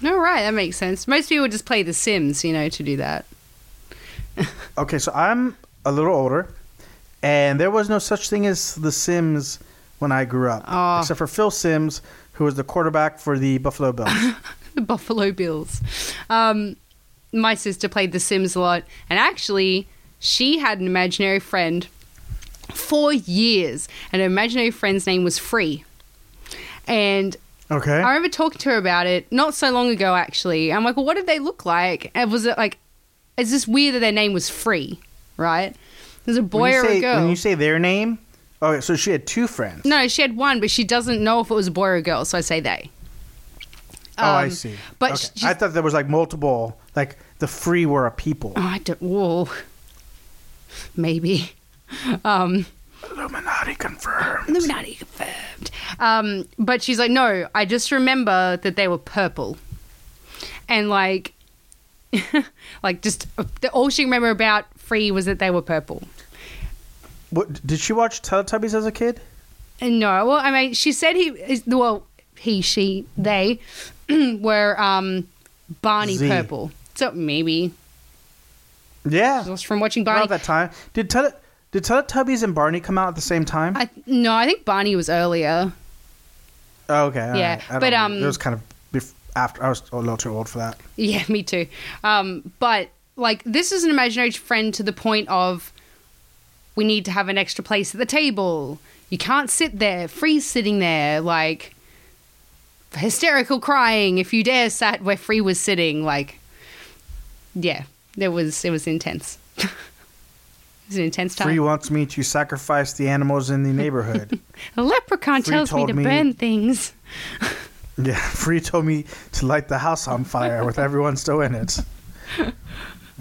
No, right. That makes sense. Most people just play The Sims, you know, to do that. Okay, so I'm a little older, and there was no such thing as The Sims when I grew up, Oh. except for Phil Simms, who was the quarterback for the Buffalo Bills. the Buffalo Bills. Um, my sister played The Sims a lot, and actually, she had an imaginary friend for years, and her imaginary friend's name was Free. And Okay. I remember talking to her about it not so long ago, actually. I'm like, well, what did they look like? And was it like, is this weird that their name was Free, right? There's a boy or say, a girl. When you say their name, oh, so she had two friends. no, she had one, but she doesn't know if it was a boy or a girl, so I say they. oh, I Um, see. but Okay. she- I thought there was like multiple, like the free were a people. Oh, I don't. Whoa. Maybe. Um, Illuminati confirmed. Illuminati confirmed. Um, but she's like, no, I just remember that they were purple, and like, like just the, all she remember about Free was that they were purple. What did she watch Teletubbies as a kid? No, well, I mean, she said he, is- well, he, she, they were um, Barney Z. purple. So maybe Yeah, just from watching Barney. around that time. Did Tele- did Teletubbies and Barney come out at the same time? I, no, I think Barney was earlier. oh, okay. Yeah, right. But, um, it was kind of bef- after. I was a little too old for that. Yeah, me too. Um, but like this is an imaginary friend to the point of we need to have an extra place at the table. You can't sit there, free sitting there, like hysterical crying if you dare sat where free was sitting. Like, yeah, there was it was intense. it was an intense time. Free wants me to sacrifice the animals in the neighborhood. A leprechaun Free tells me to me- burn things. yeah, Free told me to light the house on fire with everyone still in it. Okay,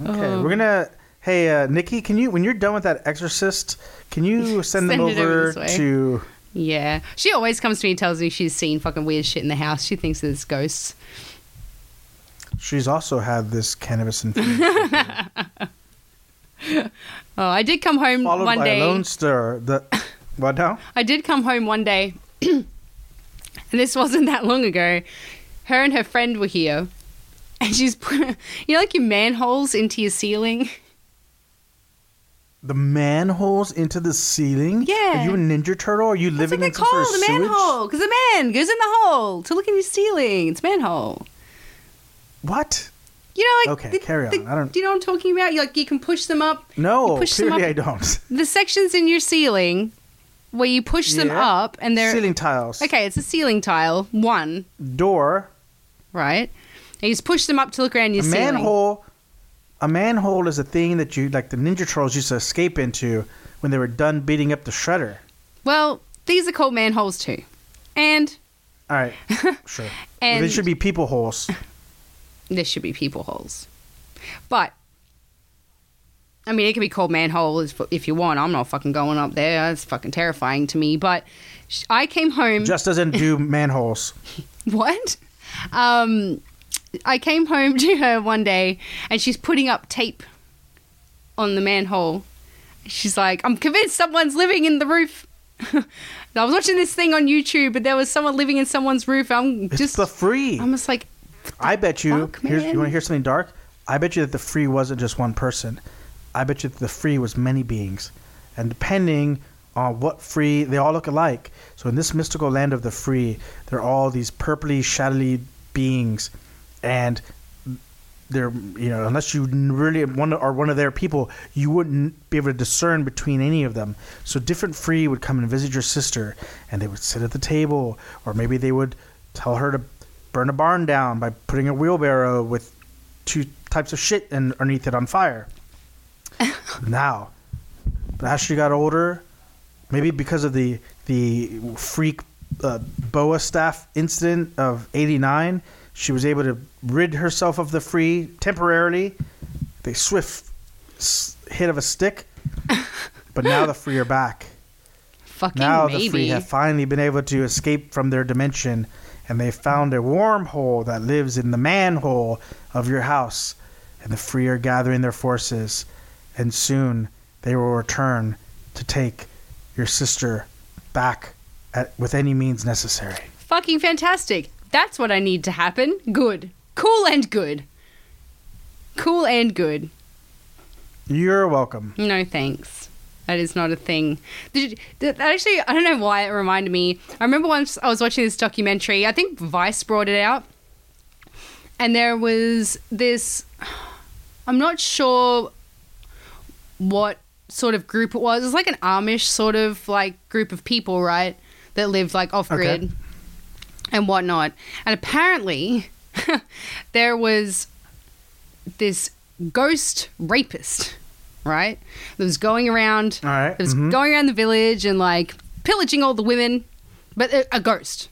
Oh. we're gonna. Hey, uh, Nikki, can you when you're done with that Exorcist, can you send, them Send it over over to? Yeah, she always comes to me and tells me she's seen fucking weird shit in the house. She thinks there's ghosts. She's also had this cannabis infusion Oh, I did come home followed one by day. a lone. The what now? I did come home one day and this wasn't that long ago. Her and her friend were here, and she's put, you know, like your manholes into your ceiling. The manholes into the ceiling? Yeah. Are you a Ninja Turtle? Are you That's living what in they some call sort of the sewage? manhole because a man goes in the hole to look in your ceiling. It's manhole. What? You know, like Okay, the- carry on. the- I don't- Do you know what I'm talking about? You like you can push them up. No, push them up. I don't. The sections in your ceiling where you push them up and they're Ceiling tiles. okay. It's a ceiling tile one, Door. right? And you just push them up to look around your A ceiling. manhole. A manhole is a thing that you like the Ninja Turtles used to escape into when they were done beating up the Shredder. Well, these are called manholes too, and All right, sure. And- they should be people holes. There should be people holes. But I mean, it can be called manholes if- if you want. I'm not fucking going up there. It's fucking terrifying to me. But I came home. Just doesn't do manholes. what? Um, I came home to her one day, and she's putting up tape on the manhole. She's like, "I'm convinced someone's living in the roof." I was watching this thing on YouTube, but there was someone living in someone's roof. I'm It's just, the free. I'm just like, I bet you. fuck, here's, you want to hear something dark? I bet you that the free wasn't just one person. I bet you that the free was many beings, and depending on what free, they all look alike. So in this mystical land of the free, they're all these purpley, shadowy beings, and they're you know unless you really one are one of their people, you wouldn't be able to discern between any of them. So different free would come and visit your sister, and they would sit at the table, or maybe they would tell her to burn a barn down by putting a wheelbarrow with two types of shit underneath it on fire. now, as she got older, maybe because of the the freak uh, bo staff incident of '89, she was able to rid herself of the free temporarily. The swift hit of a stick, but now the free are back. fucking Now maybe. the free have finally been able to escape from their dimension, and they found a wormhole that lives in the manhole of your house. And the free are gathering their forces, and soon they will return to take your sister back at, with any means necessary. Fucking fantastic. That's what I need to happen. Good. Cool and good. Cool and good. You're welcome. No thanks. That is not a thing. Did you, that actually, I don't know why it reminded me. I remember once I was watching this documentary. I think Vice brought it out, and there was this. I'm not sure what sort of group it was. It was like an Amish sort of like group of people, right? That lived like off grid Okay. and whatnot. And apparently, there was this ghost rapist, right? That was going around, All right, that was mhm. going around the village and like pillaging all the women, but a, a ghost,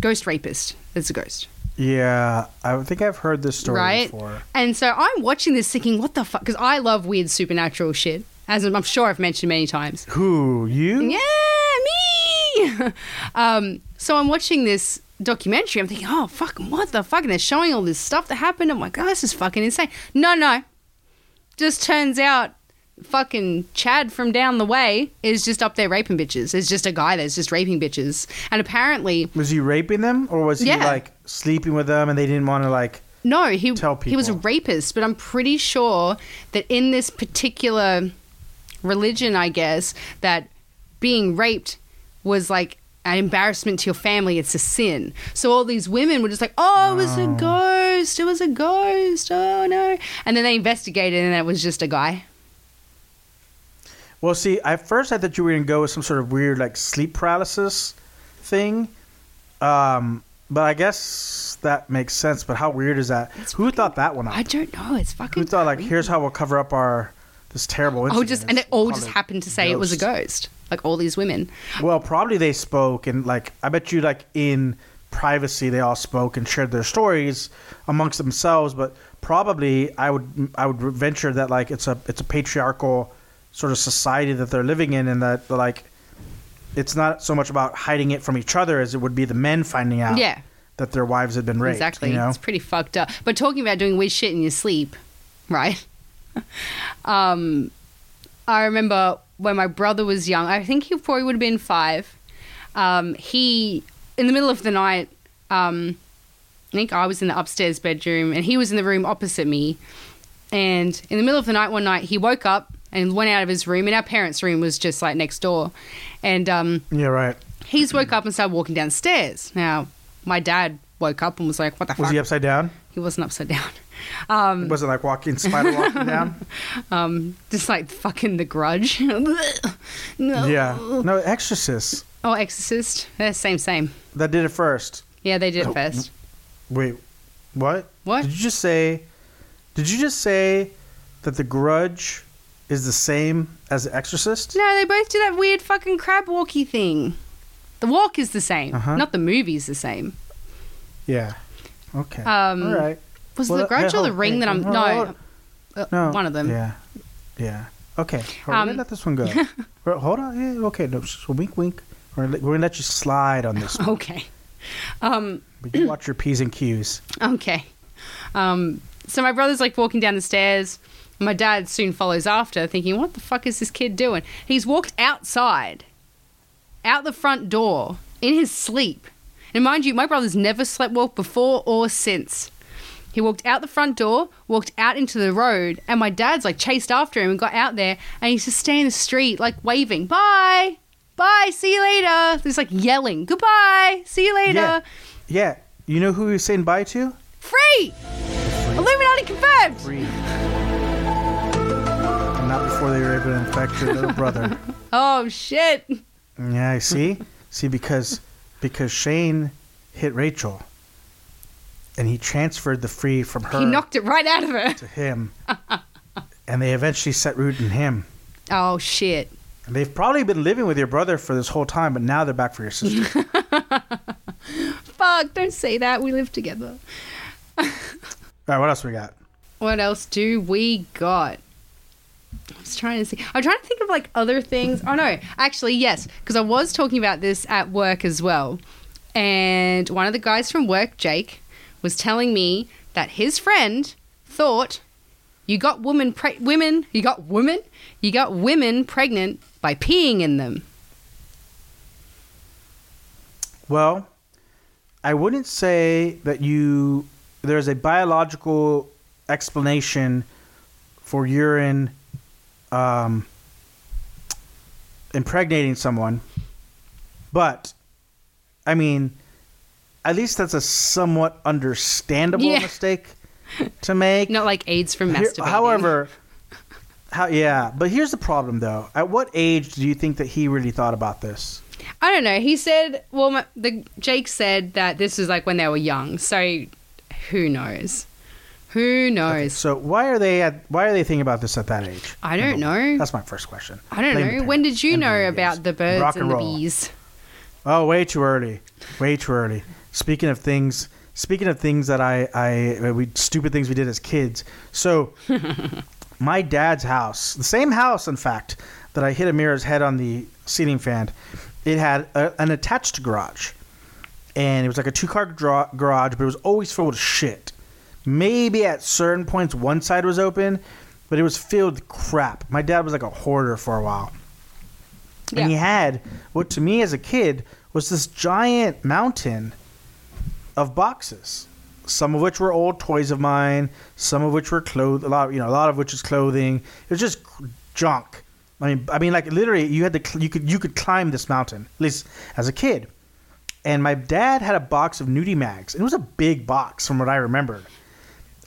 ghost rapist. It's a ghost, Yeah, I think I've heard this story right? before. And so I'm watching this thinking, what the fuck? Because I love weird supernatural shit, as I'm sure I've mentioned many times. Who you? Yeah, me. um, so I'm watching this documentary. I'm thinking, oh fuck, what the fuck? And they're showing all this stuff that happened. I'm like, oh, this is fucking insane. No, no. Just turns out, fucking Chad from down the way is just up there raping bitches. Is just a guy that's just raping bitches. And apparently, Was he raping them, or was he like sleeping with them, and they didn't want to like? no, he Tell people. he was a rapist. But I'm pretty sure that in this particular religion, I guess that being raped was like an embarrassment to your family. It's a sin. So all these women were just like, "Oh, it was a oh. ghost. It was a ghost. Oh no!" And then they investigated, and it was just a guy. Well, see, at first I thought you were gonna go with some sort of weird like sleep paralysis thing, um, but I guess that makes sense. But how weird is that? It's Who fucking- thought that one up? I don't know. It's fucking. Who thought like, creepy. here's how we'll cover up our this terrible incident? Oh, just and it all just happened to say it was a ghost. Like all these women. Well, probably they spoke and like I bet you like in privacy they all spoke and shared their stories amongst themselves. But probably I would I would venture that like it's a it's a patriarchal sort of society that they're living in, and that like it's not so much about hiding it from each other as it would be the men finding out Yeah. that their wives had been raped. Exactly. You know? It's pretty fucked up. But talking about doing weird shit in your sleep, right? um, I remember when my brother was young. I think he probably would have been five. um, he in the middle of the night. Um, I think I was in the upstairs bedroom, and he was in the room opposite me. And in the middle of the night, one night, he woke up and went out of his room, and our parents' room was just like next door. And um, Yeah, right. he's woke up and started walking downstairs. Now, my dad woke up and was like, "What the Was fuck?" Was he upside down? He wasn't upside down. Um, wasn't like walking, spider walking down? um, just like fucking The Grudge. no. Yeah. No, Exorcist. Oh, Exorcist. Yeah, same, same. That did it first. Yeah, they did Oh, it first. Wait, what? What? Did you just say? Did you just say that The Grudge is the same as The Exorcist? No, they both do that weird fucking crab walky thing. The walk is the same, Uh-huh. not the movie's the same. Yeah. Okay. Um, All right. Was Well, the Grudge hey, or the hold- Ring hey, that I'm hold- no, hold- uh, No. one of them. Yeah. Yeah. Okay. We're Um, gonna let this one go. Hold on. Yeah. Okay. No. So wink, wink. We're gonna, let, we're gonna let you slide on this one. Okay. Um, But you watch your p's and q's. Okay. Um, so my brother's like walking down the stairs. My dad soon follows after, thinking, what the fuck is this kid doing? He's walked outside, out the front door, in his sleep. And mind you, my brother's never slept walk before or since. He walked out the front door, walked out into the road, and my dad's like chased after him and got out there, and he's just staying in the street, like waving, bye, bye, see you later. He's like yelling, goodbye, see you later. Yeah. Yeah. You know who he was saying bye to? Free! Illuminati confirmed! Free. Before they were able to infect your little brother. Oh shit! Yeah, I see. see, because because Shane hit Rachel, and he transferred the free from her He knocked it right out of her. to him, and they eventually set root in him. Oh shit! And they've probably been living with your brother for this whole time, but now they're back for your sister. Fuck! Don't say that. We live together. All right, what else we got? What else do we got? I was trying to see. I'm trying to think of like other things. Oh no, actually yes, because I was talking about this at work as well, and one of the guys from work, Jake, was telling me that his friend thought you got women, pre- women, you got women, you got women pregnant by peeing in them. Well, I wouldn't say that you there's a biological explanation for urine um, impregnating someone, but I mean, at least that's a somewhat understandable Yeah. mistake to make. Not like AIDS from masturbating. however, how yeah, but here's the problem though. At what age do you think that he really thought about this? I don't know. He said, well, my, the Jake said that this was like when they were young. So who knows? Who knows? So why are they at? Why are they thinking about this at that age? I don't know. That's my first question. I don't Blame know. When did you know about the birds Rock and, and the bees? Oh, way too early. Way too early. Speaking of things, speaking of things that I, I, uh, we stupid things we did as kids. So, my dad's house, the same house, in fact, that I hit Amira's head on the ceiling fan, it had a, an attached garage, and it was like a two-car dra- garage, but it was always filled with shit. Maybe at certain points one side was open, but it was filled with crap. My dad was like a hoarder for a while. And he had what to me as a kid was this giant mountain of boxes some of which were old toys of mine some of which were clothes a lot you know a lot of which is clothing. It was just junk. I mean i mean like literally you had to you could you could climb this mountain at least as a kid. And my dad had a box of nudie mags. And it was a big box from what i remembered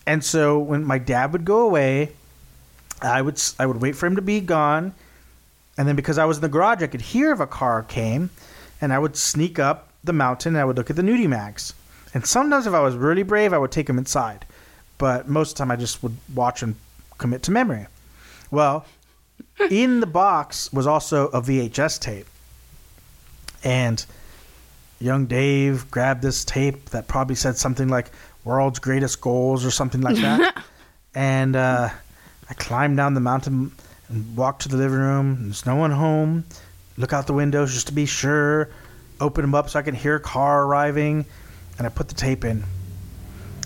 and so when my dad would go away i would i would wait for him to be gone and then because I was in the garage, I could hear if a car came, and I would sneak up the mountain and I would look at the nudie mags. And sometimes, if I was really brave, I would take them inside. But most of the time, I just would watch and commit to memory. Well, in the box was also a VHS tape. And young Dave grabbed this tape that probably said something like "World's Greatest Goals" or something like that. and uh, I climbed down the mountain and walked to the living room. There's no one home. Look out the windows just to be sure. Open them up so I can hear a car arriving, and I put the tape in.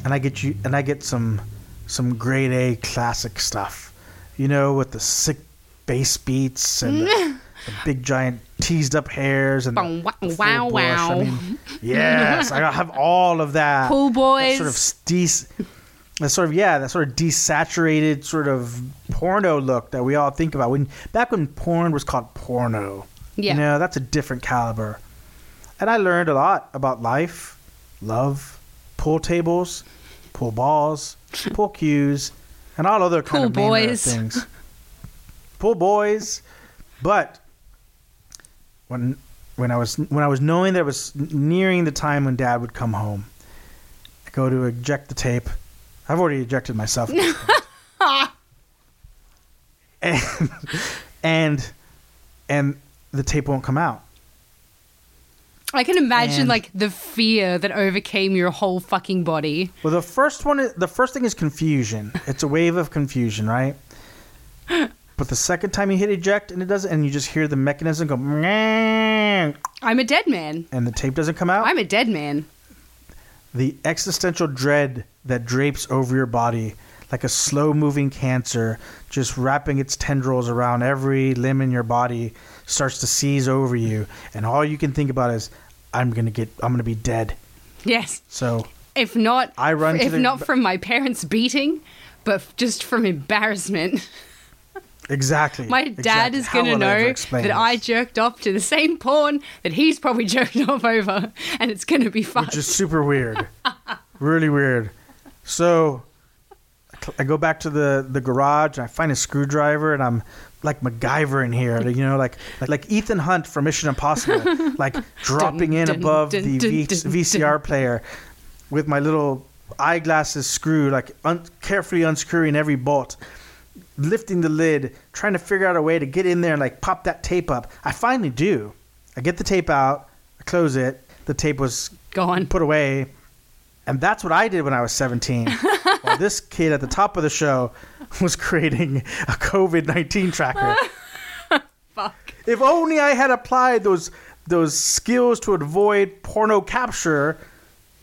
And I get you, and I get some, some grade A classic stuff, you know, with the sick bass beats and the, the big giant teased up hairs and wow, the wow, bush. I wow. mean, yes, I have all of that. Pool That boys. sort of de- that sort of yeah, that sort of desaturated sort of porno look that we all think about when back when porn was called porno. Yeah. You know, that's a different caliber. And I learned a lot about life, love, pool tables, pool balls, pool cues, and all other kind Pool of boys. things. pool boys, but when when I was when I was knowing that it was nearing the time when Dad would come home, I go to eject the tape. I've already ejected myself. and and and the tape won't come out. I can imagine And- like the fear that overcame your whole fucking body. Well, the first one, is, the first thing is confusion. It's a wave of confusion, right? But the second time you hit eject and it doesn't, and you just hear the mechanism go, I'm a dead man. And the tape doesn't come out. I'm a dead man. the existential dread that drapes over your body like a slow moving cancer, just wrapping its tendrils around every limb in your body, starts to seize over you, and all you can think about is, I'm gonna get, I'm gonna be dead. Yes. So If not, I run to if the- not from my parents beating, but f- just from embarrassment. exactly, My dad exactly. is going to will I ever know that this? I jerked off to the same porn that he's probably jerked off over, and it's going to be fun. which is super weird, really weird. So I go back to the the garage and I find a screwdriver and I'm like MacGyver in here, you know, like like, like Ethan Hunt from Mission Impossible, like dropping in dun, above dun, the dun, v- dun, VCR player with my little eyeglasses screw, like un- carefully unscrewing every bolt. Lifting the lid, trying to figure out a way to get in there and like pop that tape up. I finally do. I get the tape out, I close it. The tape was Gone. put away. And that's what I did when I was 17. while this kid at the top of the show was creating a COVID 19 tracker. Fuck. If only I had applied those those skills to avoid porno capture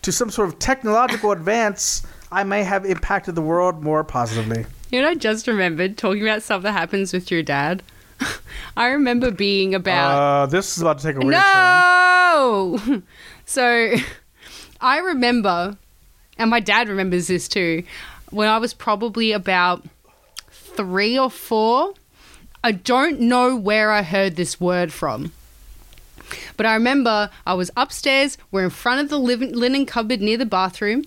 to some sort of technological advance, I may have impacted the world more positively. You know, I just remembered talking about stuff that happens with your dad. I remember being about. Uh, this is about to take a weird turn. No! So I remember, and my dad remembers this too, when I was probably about three or four. I don't know where I heard this word from. But I remember I was upstairs, we're in front of the linen cupboard near the bathroom,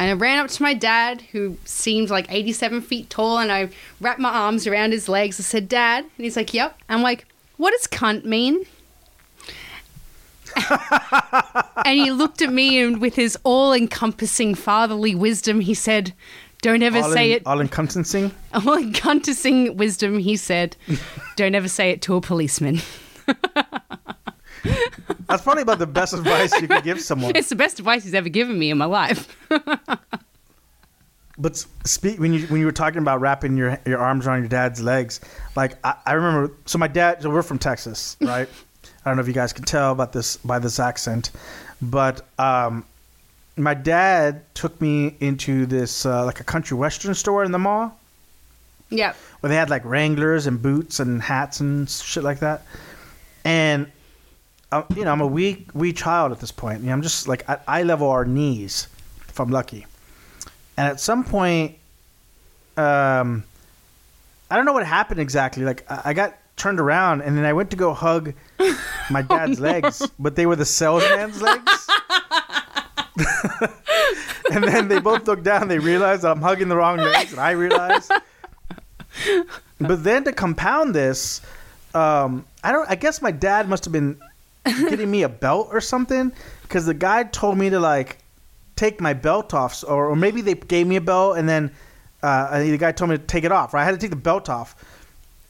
and I ran up to my dad, who seemed like 87 feet tall, and I wrapped my arms around his legs. I said, Dad. And he's like, Yep. I'm like, What does cunt mean? and he looked at me, and with his all encompassing fatherly wisdom, he said, Don't ever All say in, it. All encompassing. All encompassing wisdom, he said, Don't ever say it to a policeman. That's probably about the best advice you could give someone. It's the best advice he's ever given me in my life. But speak when you when you were talking about wrapping your your arms around your dad's legs, like I, I remember. So my dad. So we're from Texas, right? I don't know if you guys can tell about this by this accent, but um, my dad took me into this uh, like a country western store in the mall Yep. where they had like Wranglers and boots and hats and shit like that. And uh, you know, I'm a wee wee child at this point. You know, I'm just like at eye level our knees, if I'm lucky. And at some point, um, I don't know what happened exactly. Like I, I got turned around and then I went to go hug my dad's legs, but they were the salesman's legs. and then they both looked down. They realized that I'm hugging the wrong legs, and I realized. But then to compound this, um, I don't. I guess my dad must have been getting me a belt or something because the guy told me to like take my belt off, or, or maybe they gave me a belt and then uh, the guy told me to take it off. Right, I had to take the belt off,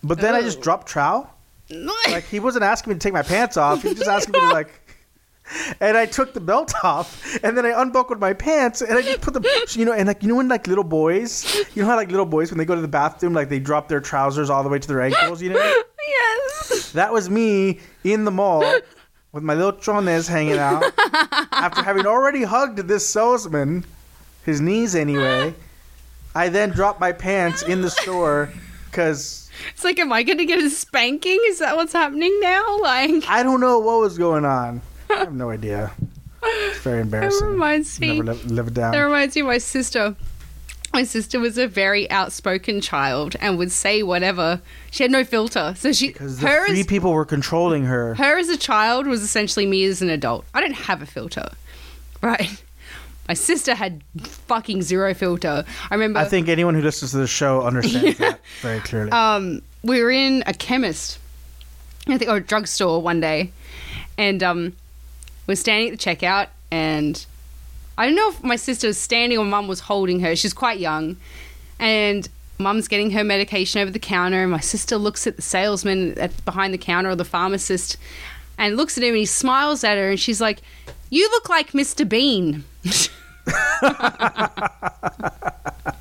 but then I just Oh. dropped trowel. Like he wasn't asking me to take my pants off; he was just asking me to like. And I took the belt off, and then I unbuckled my pants, and I just put the, you know, and like you know when like little boys, you know how like little boys when they go to the bathroom, like they drop their trousers all the way to their ankles, you know. yes. That was me in the mall with my little chones hanging out after having already hugged this salesman, his knees anyway. I then dropped my pants in the store because It's like, am I going to get a spanking? Is that what's happening now? Like, I don't know what was going on. I have no idea. It's very that embarrassing. reminds me. Never live, live it down. That reminds me of my sister. My sister was a very outspoken child and would say whatever. She had no filter. So she Because the her three as, people were controlling her. her as a child was essentially me as an adult. I don't have a filter. Right. My sister had fucking zero filter. I remember I think anyone who listens to the show understands that very clearly. um, we were in a chemist, I think, or a drugstore one day, and um, we're standing at the checkout, and I don't know if my sister was standing or mum was holding her. She's quite young, and mum's getting her medication over the counter, and my sister looks at the salesman at behind the counter or the pharmacist, and looks at him, and he smiles at her, and she's like, "You look like Mr. Bean."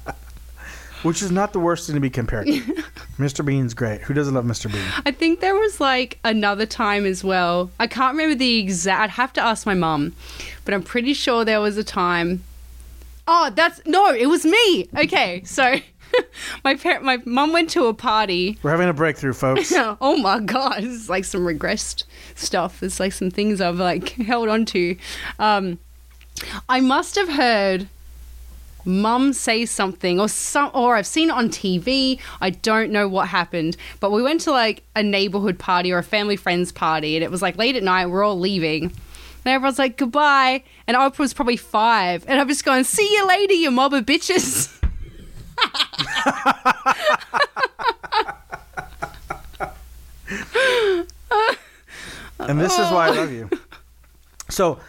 Which is not the worst thing to be compared to. Mr. Bean's great. Who doesn't love Mr. Bean? I think there was like another time as well. I can't remember the exact. I'd have to ask my mum, but I'm pretty sure there was a time. Oh, that's no, it was me. Okay, so my parent, my mum went to a party. We're having a breakthrough, folks. oh my god, this is like some regressed stuff. It's like some things I've like held on to. Um, I must have heard mum say something or some or I've seen it on TV. I don't know what happened, but we went to like a neighborhood party or a family friends party and it was like late at night, we're all leaving. And everyone's like goodbye and I was probably 5 and I'm just going, "See you later, you mob of bitches." And this is why I love you. So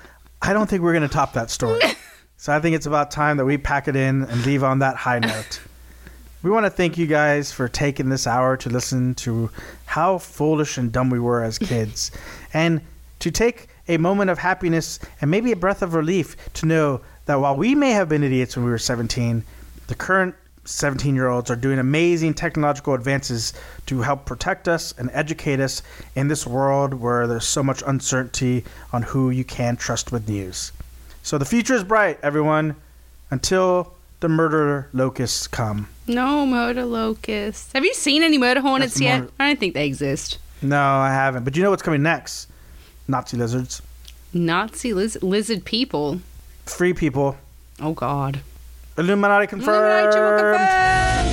I don't think we're going to top that story. So I think it's about time that we pack it in and leave on that high note. We want to thank you guys for taking this hour to listen to how foolish and dumb we were as kids. And to take a moment of happiness and maybe a breath of relief to know that while we may have been idiots when we were 17, the current 17 year olds are doing amazing technological advances to help protect us and educate us in this world where there's so much uncertainty on who you can trust with news. So the future is bright, everyone, until the murder locusts come. No murder locusts. Have you seen any murder hornets That's yet? more- I don't think they exist. No, I haven't. But you know what's coming next? Nazi lizards. Nazi liz- lizard people. Free people. Oh God. Illuminati confirmed. Illuminati confirmed.